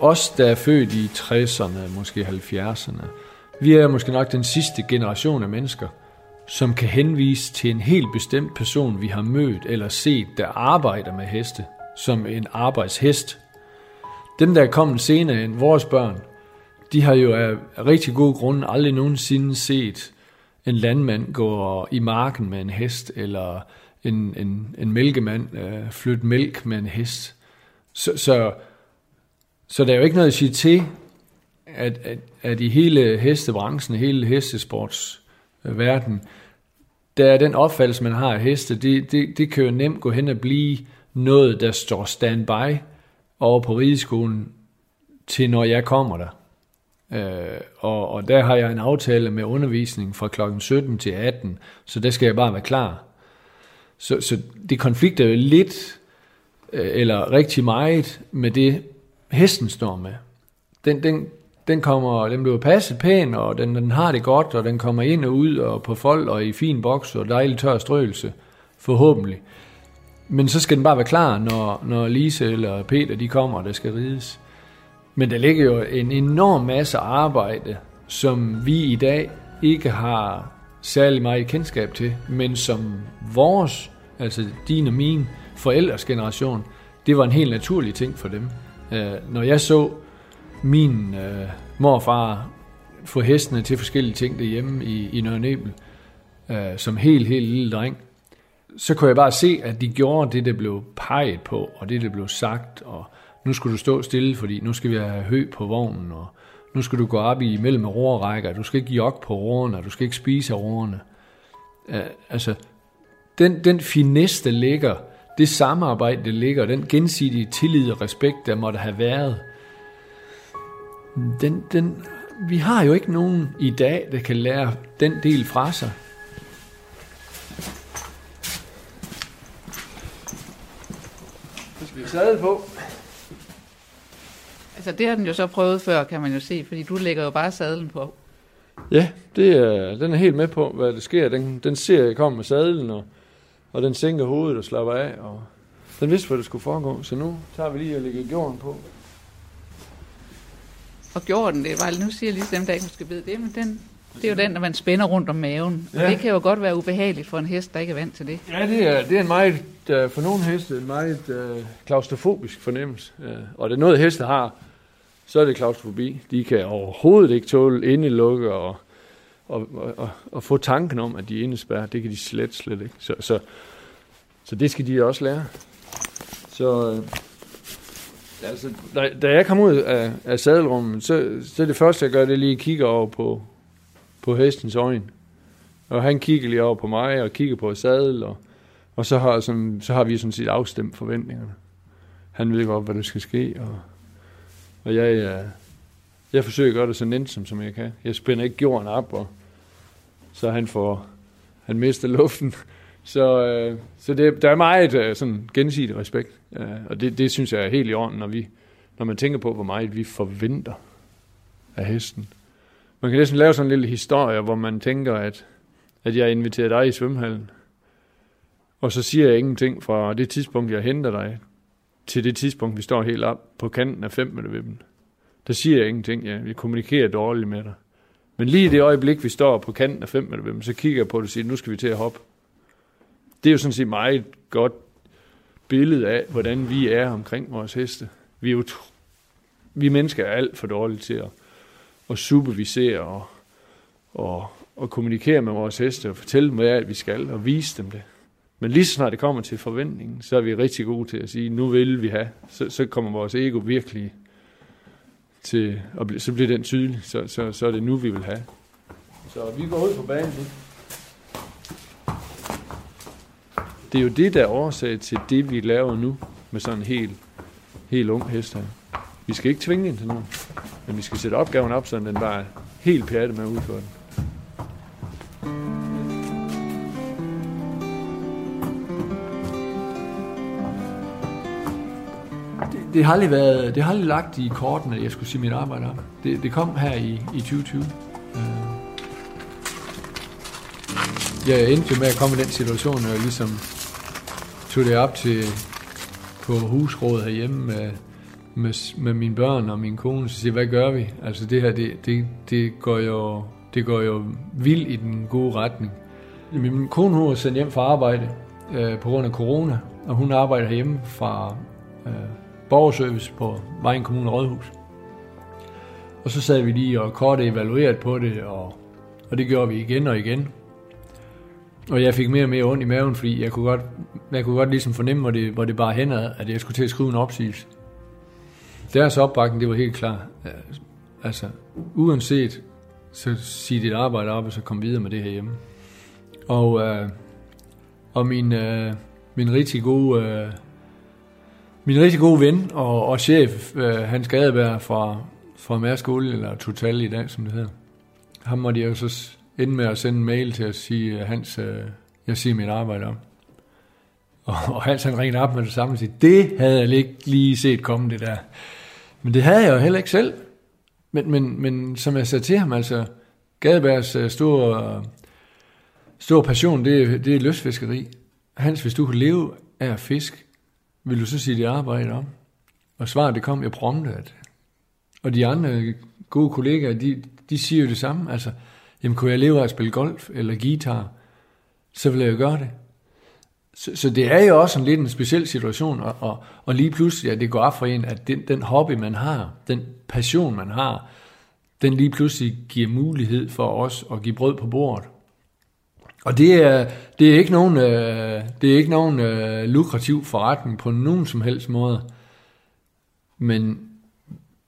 S3: os, der er født i 60'erne, måske 70'erne, vi er måske nok den sidste generation af mennesker, som kan henvise til en helt bestemt person, vi har mødt eller set, der arbejder med heste, som en arbejdshest. Dem, der er kommet senere end vores børn, de har jo af rigtig gode grunde aldrig nogensinde set en landmand gå i marken med en hest, eller en, en, en mælkemand øh, flytte mælk med en hest. Så, så så der er jo ikke noget at sige til, at, at, at i hele hestebranchen, hele hestesportsverden, der er den opfattelse, man har af heste, det, det, det kan jo nemt gå hen og blive noget, der står standby over på rideskolen, til når jeg kommer der. Øh, og, og der har jeg en aftale med undervisning fra klokken 17 til 18, så der skal jeg bare være klar. Så, så det konflikter jo lidt, øh, eller rigtig meget, med det, hesten står med. Den, den, den, kommer, den bliver passet pæn, og den, den har det godt, og den kommer ind og ud, og på fold, og i fin boks, og dejlig tør strøelse, forhåbentlig. Men så skal den bare være klar, når, når Lise eller Peter de kommer, og der skal rides. Men der ligger jo en enorm masse arbejde, som vi i dag ikke har særlig meget kendskab til, men som vores, altså din og min forældres generation,
S7: det var en helt naturlig ting for dem. Øh, når jeg så min øh, morfar få hestene til forskellige ting derhjemme i, i Nørre Nebel, øh, som helt, helt lille dreng, så kunne jeg bare se, at de gjorde det, der blev peget på, og det, der blev sagt, og nu skal du stå stille, fordi nu skal vi have hø på vognen, og nu skal du gå op i mellem roerrækker, du skal ikke jogge på roerne, du skal ikke spise af roerne. Øh, altså, den, den finesse, der ligger, det samarbejde, der ligger, den gensidige tillid og respekt, der måtte have været, den, den, vi har jo ikke nogen i dag, der kan lære den del fra sig.
S3: Så skal vi sadle på.
S1: Altså det har den jo så prøvet før, kan man jo se, fordi du lægger jo bare sadlen på.
S3: Ja, det er, den er helt med på, hvad der sker. Den, den ser, jeg kommer med sadlen, og, og den sænker hovedet og slapper af. Og den vidste, hvad der skulle foregå, så nu tager vi lige og lægger jorden på.
S1: Og gjorde den det, var, nu siger jeg lige dem, der ikke måske ved det, men den, det er jo den, når man spænder rundt om maven. Og
S3: Ja.
S1: det kan jo godt være ubehageligt for en hest, der ikke er vant til det.
S3: Ja, det er, det er en meget, uh, for nogle heste, en meget uh, klaustrofobisk fornemmelse. Uh, og det er noget, heste har, så er det klaustrofobi. De kan overhovedet ikke tåle indelukke og, og, og, og, og få tanken om, at de er indespærret. Det kan de slet, slet ikke. Så, så, så det skal de også lære. Så uh, altså, da, da jeg kom ud af, af sadelrummet, så, så det første, jeg gør, det er lige at kigge over på, på hestens øjne. Og han kigger lige over på mig og kigger på sadel, og, og så, har, sådan, så har vi sådan set afstemt forventningerne. Han ved godt, hvad der skal ske, og, og jeg, jeg, jeg forsøger at gøre det så nænsomt, som jeg kan. Jeg spænder ikke jorden op, og så han får, han mister luften. Så, øh, så det, der er meget øh, sådan gensidig respekt, øh, og det, det synes jeg er helt i orden, når, vi, når man tænker på, hvor meget vi forventer af hesten. Man kan næsten lave sådan en lille historie, hvor man tænker, at, at jeg inviterer dig i svømmehallen, og så siger jeg ingenting fra det tidspunkt, jeg henter dig, til det tidspunkt, vi står helt op på kanten af 5 meter vippen. Der siger jeg ingenting, ja. Vi kommunikerer dårligt med dig. Men lige i det øjeblik, vi står på kanten af 5 meter vippen, så kigger jeg på det og siger, nu skal vi til at hoppe. Det er jo sådan set meget godt billede af, hvordan vi er omkring vores heste. Vi er jo vi mennesker er alt for dårlige til at, at supervisere og, og, og kommunikere med vores heste og fortælle dem, hvad er, vi skal, og vise dem det. Men lige så snart det kommer til forventningen, så er vi rigtig gode til at sige, nu vil vi have. Så, så kommer vores ego virkelig til, og så bliver den tydelig. Så, så, så er det nu, vi vil have. Så vi går ud på banen nu. Det er jo det, der er årsag til det, vi laver nu med sådan en helt, helt ung hest her. Vi skal ikke tvinge den til nogen, men vi skal sætte opgaven op, så den bare er helt pjattet med at udføre den. Det, det, har aldrig været, det har aldrig lagt i kortene, at jeg skulle sige mit arbejde op. Det, det kom her i, i 2020. Øh. Jeg endte med at komme i den situation, at jeg ligesom tog det op til på husrådet herhjemme med, med, med mine børn og min kone, så siger hvad gør vi? Altså det her, det, det, det, går jo, det går jo vildt i den gode retning. Min kone hun var sendt hjem fra arbejde øh, på grund af corona, og hun arbejder hjemme fra øh, borgerservice på Vejen Kommune Rådhus. Og så sad vi lige og kort evalueret på det, og, og det gjorde vi igen og igen. Og jeg fik mere og mere ondt i maven, fordi jeg kunne godt, jeg kunne godt ligesom fornemme, hvor det, hvor det bare hænder, at jeg skulle til at skrive en opsigelse. Deres opbakning, det var helt klar. Øh, altså, uanset, så sig dit arbejde op, og så kom videre med det her hjemme. Og, øh, og min, øh, min rigtig gode, øh, min rigtig gode ven og, og chef, øh, Hans Gadeberg fra, fra Mærsk Olie, eller Total i dag, som det hedder. Ham måtte jeg jo så endte med at sende en mail til at sige, at Hans, øh, jeg siger mit arbejde om. Og, og Hans han ringede op med det samme og sagde, det havde jeg ikke lige set komme det der. Men det havde jeg jo heller ikke selv. Men, men, men som jeg sagde til ham, altså, Gadebergs øh, store, store passion, det, er- det er lystfiskeri. Hans, hvis du kunne leve af fisk, vil du så sige dit arbejde om? Og svaret det kom jeg prompte, at og de andre gode kollegaer, de, de siger jo det samme. Altså, jamen kunne jeg leve af at spille golf eller guitar, så vil jeg jo gøre det. så, så det er jo også en lidt en speciel situation, og, og, og lige pludselig, ja, det går op for en, at den, den hobby, man har, den passion, man har, den lige pludselig giver mulighed for os at give brød på bordet. Og det er, det er ikke nogen, øh, det er ikke nogen øh, lukrativ forretning på nogen som helst måde. Men,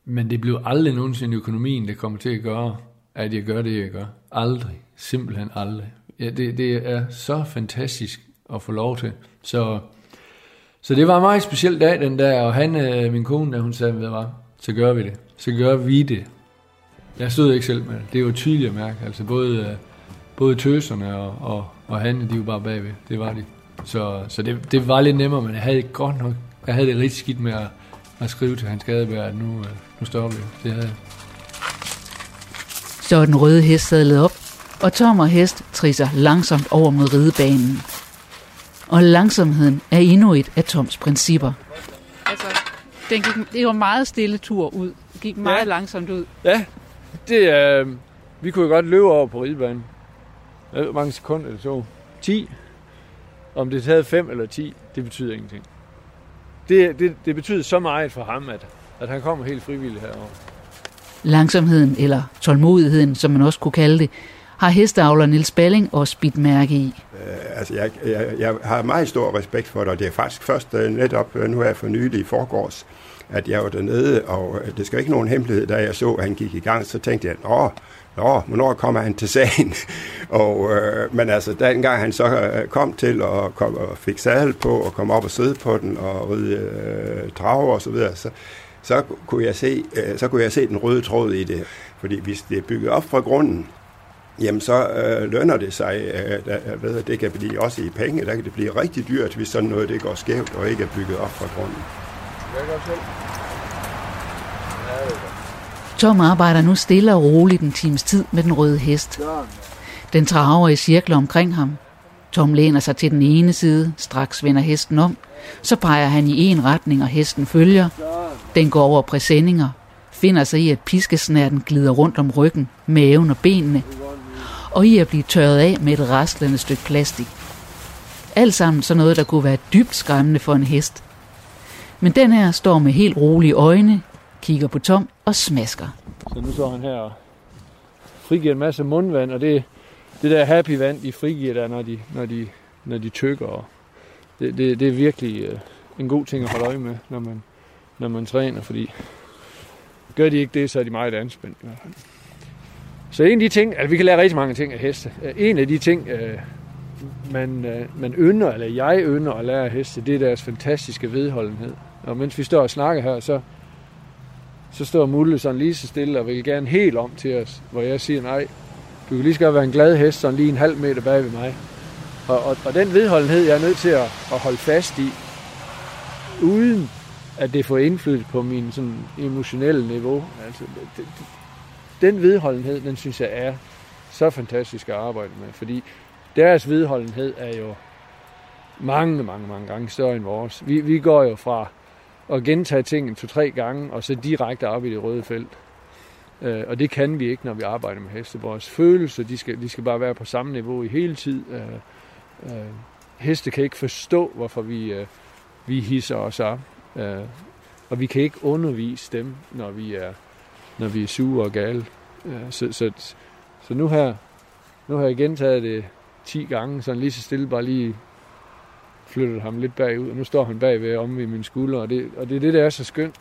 S3: men det bliver aldrig nogensinde økonomien, der kommer til at gøre, at jeg gør det, jeg gør. Aldrig. Simpelthen aldrig. Ja, det, det er så fantastisk at få lov til. Så, så det var en meget speciel dag den der, og han, øh, min kone, der hun sagde, ved hvad, så gør vi det. Så gør vi det. Jeg stod ikke selv med det. Det er jo tydeligt at mærke. Altså både, øh, både tøserne og, og, og han, de var bare bagved. Det var de. Så, så det, det var lidt nemmere, men jeg havde godt nok, jeg havde det rigtig skidt med at, at skrive til hans Gadeberg, at nu, øh, nu stopper vi. Det havde jeg.
S1: Så den røde hest sadlet op, og Tom og hest trisser langsomt over mod ridebanen. Og langsomheden er endnu et af Toms principper. Altså, den gik, det var en meget stille tur ud. Det gik meget ja. langsomt ud.
S4: Ja, det er... Øh, vi kunne jo godt løbe over på ridebanen. Hvor mange sekunder det tog? 10. Om det havde 5 eller 10, det betyder ingenting. Det, det, det betyder så meget for ham, at, at han kommer helt frivilligt herover.
S1: Langsomheden, eller tålmodigheden, som man også kunne kalde det, har hesteavler Nils Balling også bidt mærke i.
S5: Øh, altså, jeg, jeg, jeg har meget stor respekt for det, og det er faktisk først øh, netop, øh, nu er jeg for nylig i forgårs, at jeg var dernede, og øh, det skal ikke nogen hemmelighed, da jeg så, at han gik i gang, så tænkte jeg, åh, Nå, hvornår kommer han til sagen? og, øh, men altså, dengang han så kom til og, kom, og fik sadel på og kom op og sidde på den og ride øh, trave og så videre, så, så, kunne jeg se, øh, så kunne jeg se den røde tråd i det. Fordi hvis det er bygget op fra grunden, jamen så øh, lønner det sig, øh, jeg ved, at det kan blive også i penge, der kan det blive rigtig dyrt, hvis sådan noget det går skævt og ikke er bygget op fra grunden.
S1: Tom arbejder nu stille og roligt en times tid med den røde hest. Den traver i cirkler omkring ham. Tom læner sig til den ene side, straks vender hesten om. Så peger han i en retning, og hesten følger. Den går over præsendinger, finder sig i, at piskesnærten glider rundt om ryggen, maven og benene, og i at blive tørret af med et rastlende stykke plastik. Alt sammen så noget, der kunne være dybt skræmmende for en hest. Men den her står med helt rolige øjne, kigger på Tom og smasker.
S4: Så nu står han her og frigiver en masse mundvand, og det, det der happy vand, de frigiver der, når de, når de, når de tykker. Og det, det, det er virkelig øh, en god ting at holde øje med, når man, når man træner, fordi gør de ikke det, så er de meget anspændt i hvert fald. Så en af de ting, altså vi kan lære rigtig mange ting af heste. Øh, en af de ting, øh, man, øh, man ynder, eller jeg ynder at lære af heste, det er deres fantastiske vedholdenhed. Og mens vi står og snakker her, så så står Mulle sådan lige så stille og vil gerne helt om til os, hvor jeg siger, nej, du kan lige skal være en glad hest, sådan lige en halv meter bag ved mig. Og, og, og den vedholdenhed, jeg er nødt til at, at holde fast i, uden at det får indflydelse på min sådan emotionelle niveau. Altså, det, det, den vedholdenhed, den synes jeg er så fantastisk at arbejde med, fordi deres vedholdenhed er jo mange, mange, mange gange større end vores. Vi, vi går jo fra at gentage tingene to-tre gange, og så direkte op i det røde felt. Øh, og det kan vi ikke, når vi arbejder med heste. Vores følelser, de skal, de skal bare være på samme niveau i hele tid. Øh, øh, heste kan ikke forstå, hvorfor vi, øh, vi hisser os op. Øh, og vi kan ikke undervise dem, når vi er, når vi er sure og gale. Øh, så, så, så nu her, nu har jeg gentaget det 10 gange, så lige så stille bare lige flyttet ham lidt bagud, og nu står han bagved om i min skulder, og det, og det er det, der er så skønt.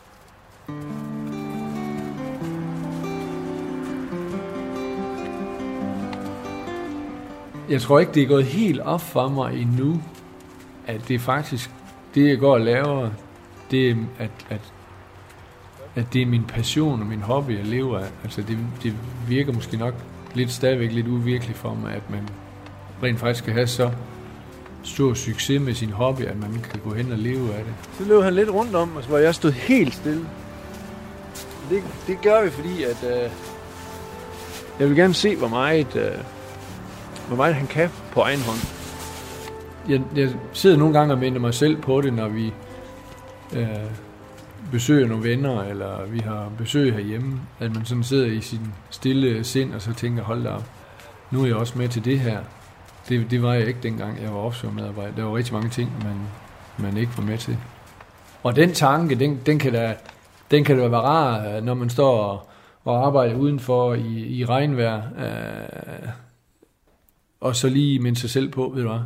S3: Jeg tror ikke, det er gået helt op for mig endnu, at det faktisk, det jeg går og laver, det at, at, at det er min passion og min hobby, jeg lever af. Altså det, det virker måske nok lidt stadigvæk lidt uvirkeligt for mig, at man rent faktisk skal have så stor succes med sin hobby, at man kan gå hen og leve af det.
S4: Så løb han lidt rundt om os, hvor jeg stod helt stille. Det, det gør vi, fordi at, øh, jeg vil gerne se, hvor meget, øh, hvor meget han kan på egen hånd.
S3: Jeg, jeg sidder nogle gange og minder mig selv på det, når vi øh, besøger nogle venner, eller vi har besøg herhjemme, at man sådan sidder i sin stille sind, og så tænker, hold da op, nu er jeg også med til det her. det, det var jeg ikke dengang, jeg var offshore-medarbejder. Der var rigtig mange ting, man, man ikke var med til. Og den tanke, den, den kan da den kan da være rar, når man står og, og arbejder udenfor i, i regnvejr, øh, og så lige minde sig selv på, ved du hvad,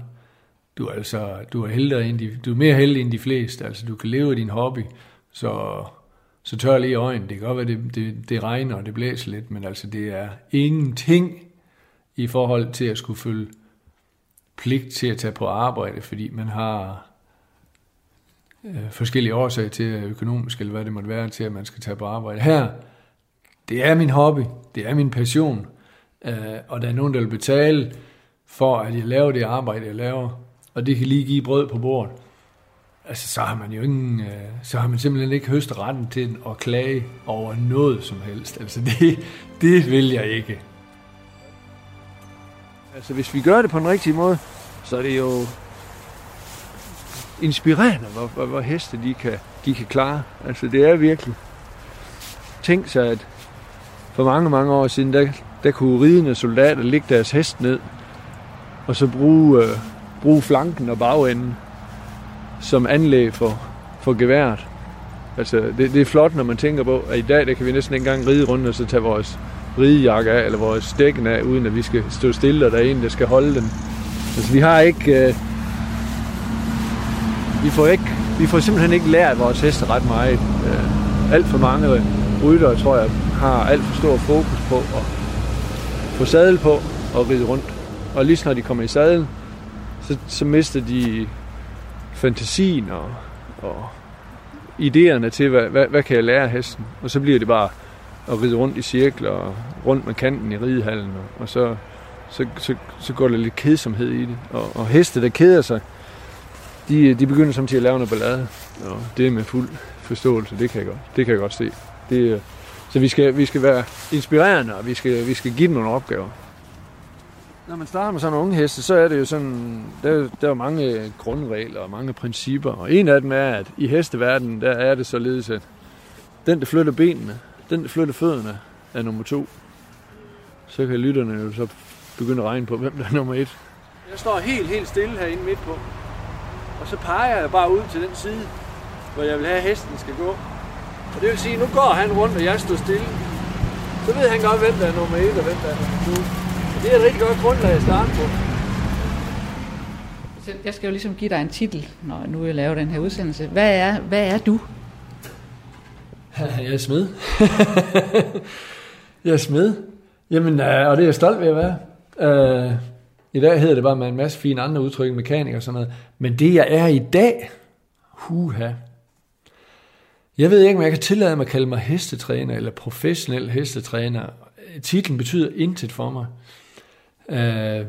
S3: du er altså, du er, heldig end de, du er mere heldig end de fleste, altså du kan leve af din hobby, så, så tør lige øjnene. Det kan godt være, det, det, det regner og det blæser lidt, men altså det er ingenting i forhold til at skulle følge pligt til at tage på arbejde, fordi man har øh, forskellige årsager til økonomisk, eller hvad det måtte være, til at man skal tage på arbejde. Her, det er min hobby, det er min passion, øh, og der er nogen, der vil betale for, at jeg laver det arbejde, jeg laver, og det kan lige give brød på bordet. Altså, så har man jo ingen, øh, så har man simpelthen ikke høstet retten til at klage over noget som helst. Altså, det, det vil jeg ikke.
S4: Altså, hvis vi gør det på den rigtige måde, så er det jo inspirerende, hvor, hvor, hvor heste de kan, de kan klare. Altså, det er virkelig. Tænk sig, at for mange, mange år siden, der, der kunne ridende soldater ligge deres hest ned, og så bruge, øh, bruge flanken og bagenden som anlæg for, for geværet. Altså, det, det er flot, når man tænker på, at i dag, der kan vi næsten ikke engang ride rundt og så tage vores ridejakke af, eller vores dækken af, uden at vi skal stå stille, og der er en, der skal holde den. Altså, vi har ikke... Øh, vi får, ikke, vi får simpelthen ikke lært vores heste ret meget. Øh, alt for mange ryttere, tror jeg, har alt for stor fokus på at få sadel på og ride rundt. Og lige når de kommer i sadel, så, så mister de fantasien og, og idéerne til, hvad, hvad, hvad kan jeg lære af hesten? Og så bliver det bare at ride rundt i cirkler og rundt med kanten i ridehallen, og, og så, så, så, så går der lidt kedsomhed i det. Og, og heste, der keder sig, de, de begynder samtidig at lave noget ballade, og det er med fuld forståelse, det kan jeg godt, det kan jeg godt se. Det, øh, så vi skal, vi skal være inspirerende, og vi skal, vi skal give dem nogle opgaver. Når man starter med sådan nogle unge heste, så er det jo sådan, der, der er mange grundregler og mange principper. Og en af dem er, at i hesteverdenen, der er det således, at den, der flytter benene, den, der flytter fødderne, er nummer to. Så kan lytterne jo så begynde at regne på, hvem der er nummer et. Jeg står helt, helt stille herinde midt på. Og så peger jeg bare ud til den side, hvor jeg vil have, at hesten skal gå. Og det vil sige, at nu går han rundt, og jeg står stille. Så ved han godt, hvem der er nummer et og hvem der er nummer to. Det er et rigtig godt grundlag at starte på.
S1: Jeg skal jo ligesom give dig en titel, når nu jeg laver den her udsendelse. Hvad er, hvad er du?
S3: Jeg er smed. jeg er smed. Jamen, øh, og det er jeg stolt ved at være. Uh, I dag hedder det bare med en masse fine andre udtryk, mekanik og sådan noget. Men det jeg er i dag, huha. Jeg ved ikke, om jeg kan tillade mig at kalde mig hestetræner eller professionel hestetræner. Titlen betyder intet for mig. Øh,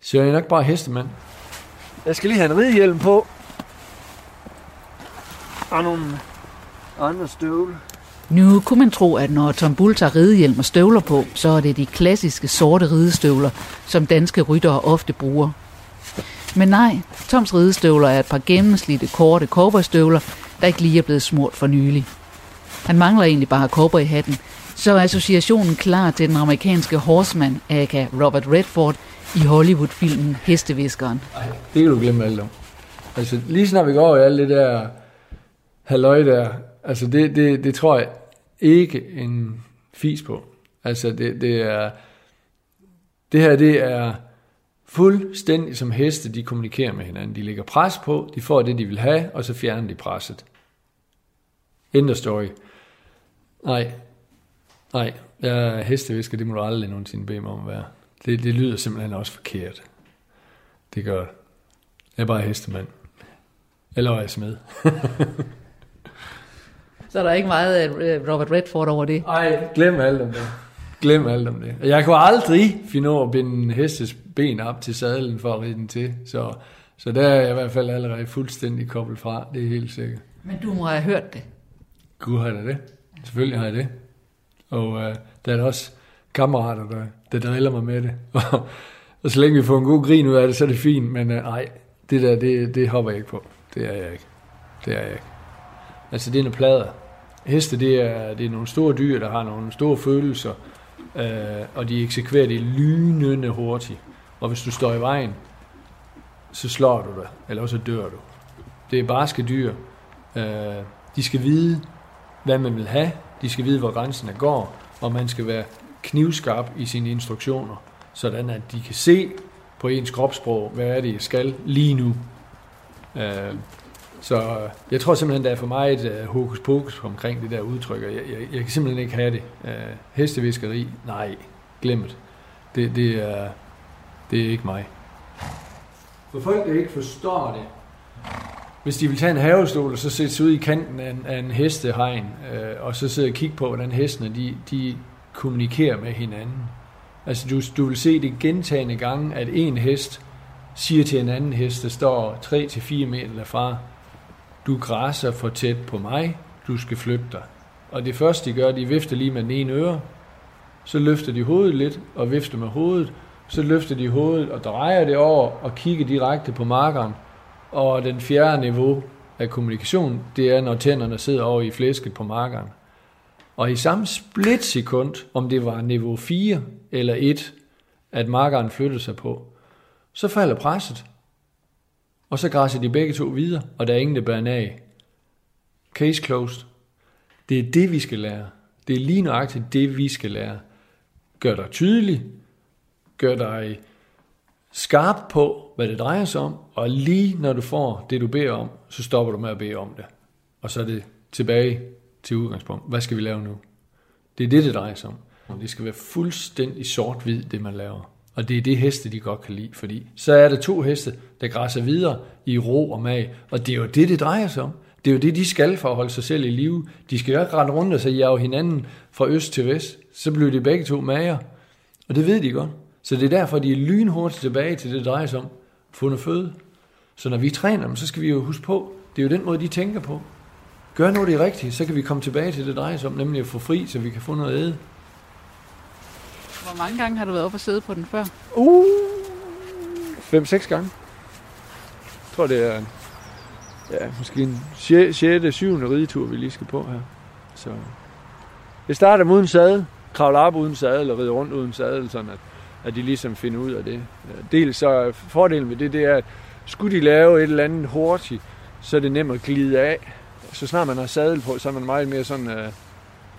S3: så jeg er nok bare hestemand.
S4: Jeg skal lige have en ridehjelm på. Og nogle andre støvler.
S1: Nu kunne man tro, at når Tom Bull tager ridehjelm og støvler på, så er det de klassiske sorte ridestøvler, som danske ryttere ofte bruger. Men nej, Toms ridestøvler er et par gennemslidte, korte cowboystøvler, der ikke lige er blevet smurt for nylig. Han mangler egentlig bare cowboyhatten, så er associationen klar til den amerikanske horseman, aka Robert Redford, i Hollywood-filmen Hesteviskeren.
S3: Ej, det kan du glemme alt om. Altså, lige snart vi går over i alt det der halløj der, altså det, det, det tror jeg ikke en fis på. Altså det, det er, det her det er fuldstændig som heste, de kommunikerer med hinanden. De lægger pres på, de får det, de vil have, og så fjerner de presset. End of story. Nej, Nej, jeg er hestevisker, det må du aldrig nogensinde bede mig om at være. Det, det lyder simpelthen også forkert. Det gør det. Jeg er bare hestemand. Eller er jeg smed.
S1: Så er der ikke meget øh, Robert Redford over det?
S3: Nej, glem alt om det. Glem alt om det. Jeg kunne aldrig finde over at binde en hestes ben op til sadlen for at ride den til. Så, så der er jeg i hvert fald allerede fuldstændig koblet fra. Det er helt sikkert.
S1: Men du må have hørt det.
S3: Gud har jeg det. Selvfølgelig har jeg det. Og øh, der er der også kammerater, der, der driller mig med det. og så længe vi får en god grin ud af det, så er det fint. Men øh, nej, det der, det, det hopper jeg ikke på. Det er jeg ikke. Det er jeg ikke. Altså, det er nogle plader. Heste, det er, det er nogle store dyr, der har nogle store følelser, øh, og de eksekverer det lynende hurtigt. Og hvis du står i vejen, så slår du dig, eller også dør du. Det er barske dyr. Øh, de skal vide, hvad man vil have. De skal vide, hvor grænsen går. Og man skal være knivskarp i sine instruktioner, sådan at de kan se på ens kropssprog, hvad er det, jeg skal lige nu. Øh, så jeg tror simpelthen, der er for mig et øh, hokus pokus omkring det der udtryk, og jeg, jeg, jeg kan simpelthen ikke have det. Øh, hesteviskeri, nej, glem det. Det, det, er, det er ikke mig. For folk, der ikke forstår det, hvis de vil tage en havestol og så sætte sig ud i kanten af en, af en hestehegn, øh, og så sidde og kigge på, hvordan hestene de, de kommunikerer med hinanden. Altså du, du vil se det gentagende gange, at en hest siger til en anden hest, der står 3-4 meter derfra, du græsser for tæt på mig, du skal flytte dig. Og det første de gør, de vifter lige med den ene øre, så løfter de hovedet lidt og vifter med hovedet, så løfter de hovedet og drejer det over og kigger direkte på markeren. Og den fjerde niveau af kommunikation, det er, når tænderne sidder over i flæsket på markeren. Og i samme splitsekund, om det var niveau 4 eller 1, at markeren flyttede sig på, så falder presset, og så græsser de begge to videre, og der er ingen, der bærer af. Case closed. Det er det, vi skal lære. Det er lige nøjagtigt det, vi skal lære. Gør dig tydelig. Gør dig skarp på, hvad det drejer sig om. Og lige når du får det, du beder om, så stopper du med at bede om det. Og så er det tilbage til udgangspunkt. Hvad skal vi lave nu? Det er det, det drejer sig om. Det skal være fuldstændig sort-hvid, det man laver. Og det er det heste, de godt kan lide, fordi så er der to heste, der græsser videre i ro og mag. Og det er jo det, det drejer sig om. Det er jo det, de skal for at holde sig selv i live. De skal jo ikke rende rundt og så jage hinanden fra øst til vest. Så bliver de begge to mager. Og det ved de godt. Så det er derfor, de er lynhurtigt tilbage til det, det drejer sig om. Fundet føde. Så når vi træner dem, så skal vi jo huske på, det er jo den måde, de tænker på. Gør noget det rigtigt, så kan vi komme tilbage til det, det drejer sig om, nemlig at få fri, så vi kan få noget at æde.
S1: Hvor mange gange har du været oppe og sidde på den før?
S4: Uh, fem-seks gange. Jeg tror, det er ja, måske en 6. 7. ridetur, vi lige skal på her. Så det starter uden sadel, kravle op uden sadel, eller ride rundt uden sadel, sådan at, at de ligesom finder ud af det. Dels så fordelen ved det, det er, at skulle de lave et eller andet hurtigt, så er det nemt at glide af. Så snart man har sadel på, så er man meget mere sådan uh,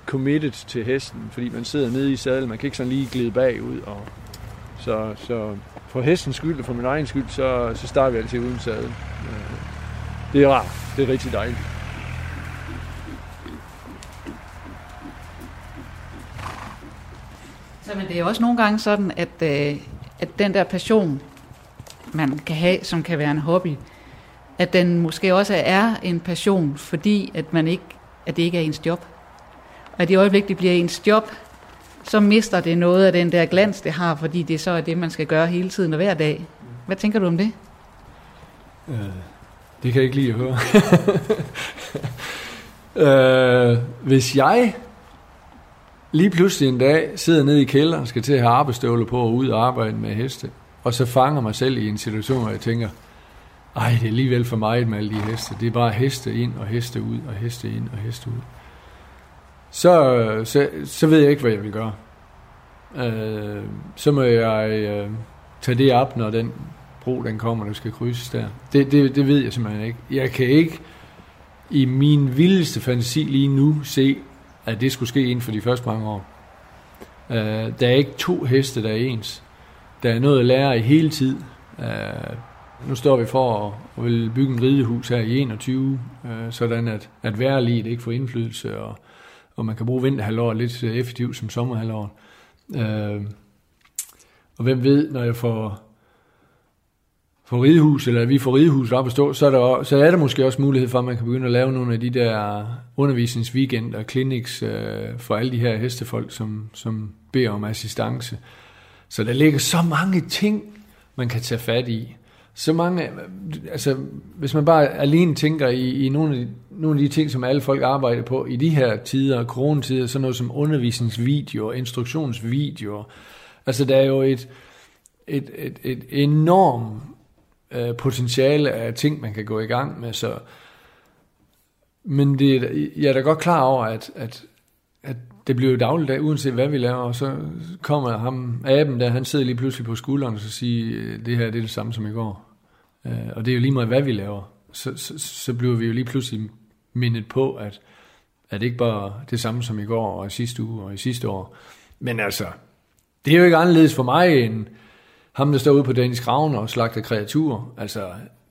S4: committed til hesten, fordi man sidder nede i sadlen, man kan ikke sådan lige glide bagud. Og så, så for hestens skyld og for min egen skyld, så, så starter vi altid uden sadel. Øh, det er rart. Det er rigtig dejligt.
S1: Så men det er også nogle gange sådan, at, øh, at den der passion, man kan have, som kan være en hobby, at den måske også er en passion, fordi at man ikke, at det ikke er ens job. Og at i øjeblik, det bliver ens job, så mister det noget af den der glans, det har, fordi det så er det, man skal gøre hele tiden og hver dag. Hvad tænker du om det?
S3: Øh, det kan jeg ikke lige høre. øh, hvis jeg lige pludselig en dag sidder nede i kælderen og skal til at have arbejdsstøvler på og ud og arbejde med heste, og så fanger mig selv i en situation, hvor jeg tænker, ej, det er alligevel for meget med alle de heste. Det er bare heste ind og heste ud og heste ind og heste ud så, så, så ved jeg ikke, hvad jeg vil gøre. Øh, så må jeg øh, tage det op, når den bro den kommer, der skal krydses der. Det, det, det ved jeg simpelthen ikke. Jeg kan ikke i min vildeste fantasi lige nu se, at det skulle ske inden for de første mange år. Øh, der er ikke to heste, der er ens. Der er noget at lære i hele tid. Øh, nu står vi for at, at vil bygge en ridehus her i 21, øh, sådan at, at værliget ikke får indflydelse, og og man kan bruge vinterhalvåret lidt effektivt som sommerhalvåret. Øh, og hvem ved, når jeg får, får ridehus, eller vi får ridehuset op at stå, så er, der, så er der måske også mulighed for, at man kan begynde at lave nogle af de der undervisningsweekender, clinics øh, for alle de her hestefolk, som, som beder om assistance. Så der ligger så mange ting, man kan tage fat i så mange, altså hvis man bare alene tænker i, i nogle, af de, nogle af de ting, som alle folk arbejder på i de her tider, coronatider, sådan noget som undervisningsvideoer, instruktionsvideoer, altså der er jo et, et, et, et enormt øh, potentiale af ting, man kan gå i gang med, så men det, jeg er da godt klar over, at, at, at det bliver jo dagligdag, uanset hvad vi laver, og så kommer ham, aben der, han sidder lige pludselig på skulderen, og så siger, øh, det her det er det samme som i går. Øh, og det er jo lige meget, hvad vi laver. Så, så, så bliver vi jo lige pludselig mindet på, at, at det ikke bare det samme som i går, og i sidste uge, og i sidste år. Men altså, det er jo ikke anderledes for mig, end ham, der står ude på Danish Ravn og slagter kreaturer. Altså,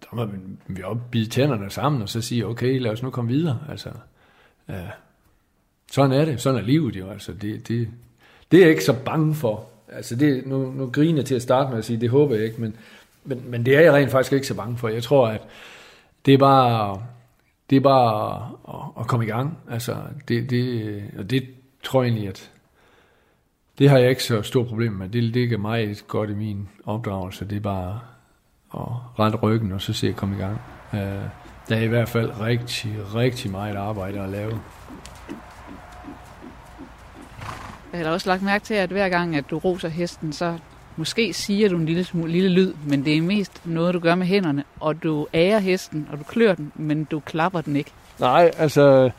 S3: der må vi opbide tænderne sammen, og så sige, okay, lad os nu komme videre. Altså, ja, sådan er det. Sådan er livet jo. Altså, det, det, det er jeg ikke så bange for. Altså, det, nu, nu griner jeg til at starte med at sige, det håber jeg ikke, men, men, men det er jeg rent faktisk ikke så bange for. Jeg tror, at det er bare, det er bare at, at komme i gang. Altså, det, det, og det tror jeg egentlig, at det har jeg ikke så stort problem med. Det ligger meget godt i min opdragelse. Det er bare at rette ryggen, og så se at komme i gang. Uh, der er i hvert fald rigtig, rigtig meget arbejde at lave.
S1: Jeg har også lagt mærke til, at hver gang, at du roser hesten, så måske siger du en lille, smule, lille lyd, men det er mest noget, du gør med hænderne, og du ærer hesten, og du klør den, men du klapper den ikke.
S4: Nej, altså,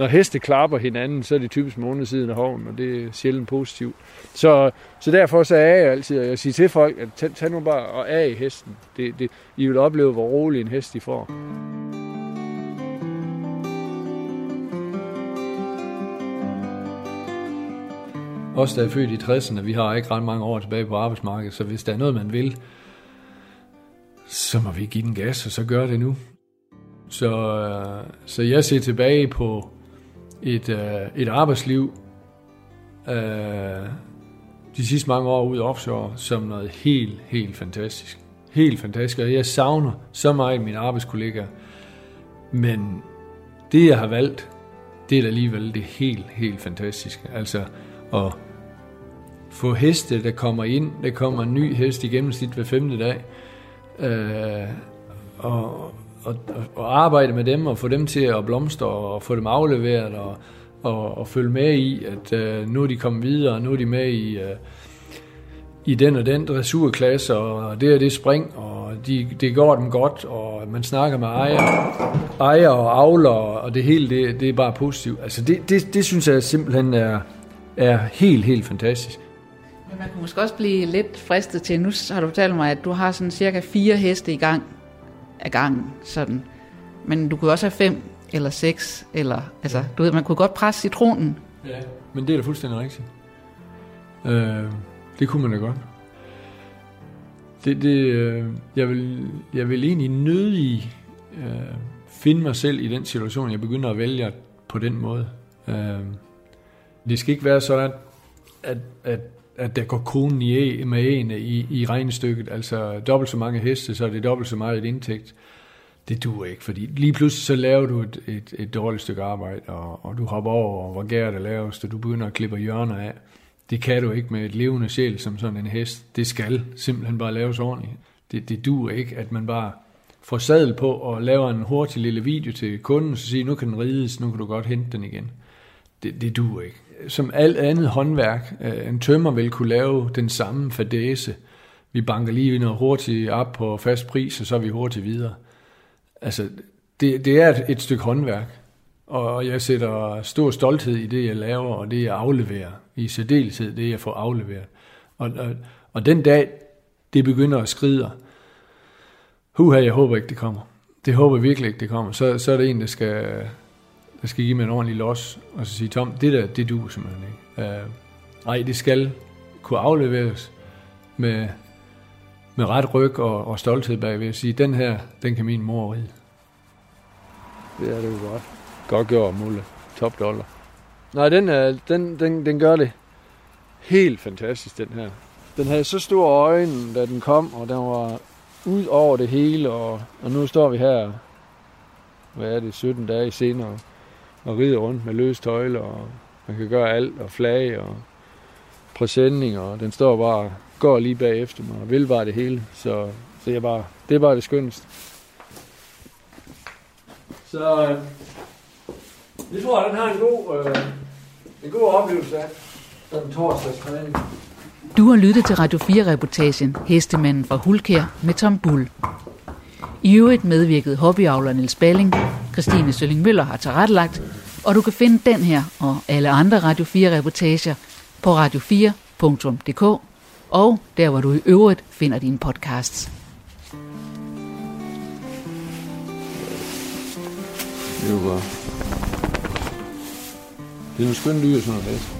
S4: når heste klapper hinanden, så er det typisk månedsiden af hoven, og det er sjældent positivt. Så, så derfor så er jeg altid, og jeg siger til folk, at tag, tag nu bare og af i hesten. Det, det, I vil opleve, hvor rolig en hest I får.
S3: Os, der er født i 60'erne, vi har ikke ret mange år tilbage på arbejdsmarkedet, så hvis der er noget, man vil, så må vi give den gas, og så gør det nu. Så, øh, så jeg ser tilbage på et, øh, et arbejdsliv øh, de sidste mange år ude offshore som noget helt, helt fantastisk. Helt fantastisk, og jeg savner så meget mine arbejdskollegaer. Men det, jeg har valgt, det er alligevel det helt, helt fantastiske. Altså at få heste, der kommer ind. Der kommer en ny hest i gennemsnit hver femte dag. Øh, og, og, og arbejde med dem og få dem til at blomstre og få dem afleveret og, og, og følge med i, at øh, nu er de kommet videre, og nu er de med i, øh, i den og den dressurklasse, og det er det spring, og de, det går dem godt, og man snakker med ejer, ejer og avler, og det hele, det, det er bare positivt. Altså det, det, det synes jeg simpelthen er, er helt, helt fantastisk.
S1: Men man kunne måske også blive lidt fristet til, nu har du fortalt mig, at du har sådan cirka fire heste i gang af gangen, sådan. Men du kunne også have fem eller seks, eller, altså, du ved, man kunne godt presse citronen.
S3: Ja, men det er da fuldstændig rigtigt. Øh, det kunne man da godt. Det, det, øh, jeg, vil, jeg vil egentlig nødig øh, finde mig selv i den situation, jeg begynder at vælge på den måde. Øh, det skal ikke være sådan, at, at, at der går konen i, e- med en i, i regnestykket. Altså dobbelt så mange heste, så er det dobbelt så meget et indtægt. Det duer ikke, fordi lige pludselig så laver du et, et, et dårligt stykke arbejde, og, og du hopper over, hvor gær det laves, og du begynder at klippe hjørner af. Det kan du ikke med et levende sjæl som sådan en hest. Det skal simpelthen bare laves ordentligt. Det, det duer ikke, at man bare får sadel på og laver en hurtig lille video til kunden, så siger, nu kan den rides, nu kan du godt hente den igen. Det, det duer ikke som alt andet håndværk, øh, en tømmer vil kunne lave den samme fadese. Vi banker lige noget hurtigt op på fast pris, og så er vi hurtigt videre. Altså, det, det er et, et stykke håndværk, og jeg sætter stor stolthed i det, jeg laver, og det, jeg afleverer. I særdeleshed det, jeg får afleveret. Og, og, og den dag, det begynder at skride, huha, jeg håber ikke, det kommer. Det håber jeg virkelig ikke, det kommer. Så, så er det en, der skal, der skal give mig en ordentlig los, og så sige, Tom, det der, det du simpelthen ikke. Uh, nej, det skal kunne afleveres med, med ret ryg og, og stolthed bagved at sige, den her, den kan min mor ride.
S4: Det er det jo godt. Godt gjort, Mulle. Top dollar. Nej, den, er, den, den, den gør det helt fantastisk, den her. Den havde så store øjne, da den kom, og den var ud over det hele, og, og nu står vi her, hvad er det, 17 dage senere, og ride rundt med løs tøjle, og man kan gøre alt, og flag, og præsending, og den står bare og går lige bagefter mig, og vil bare det hele. Så, så jeg bare, det er bare det skønneste. Så øh, jeg tror, at den har en god, øh, en god oplevelse af den torsdags.
S1: Du har lyttet til Radio 4-reportagen Hestemanden fra Hulkær med Tom Bull. I øvrigt medvirkede hobbyavler Niels Balling, Christine Sølling Møller har tilrettelagt, Og du kan finde den her og alle andre Radio 4-reportager på radio4.dk og der, hvor du i øvrigt finder dine podcasts.
S3: Det er jo bare... Det er nogle skønne dyr, sådan noget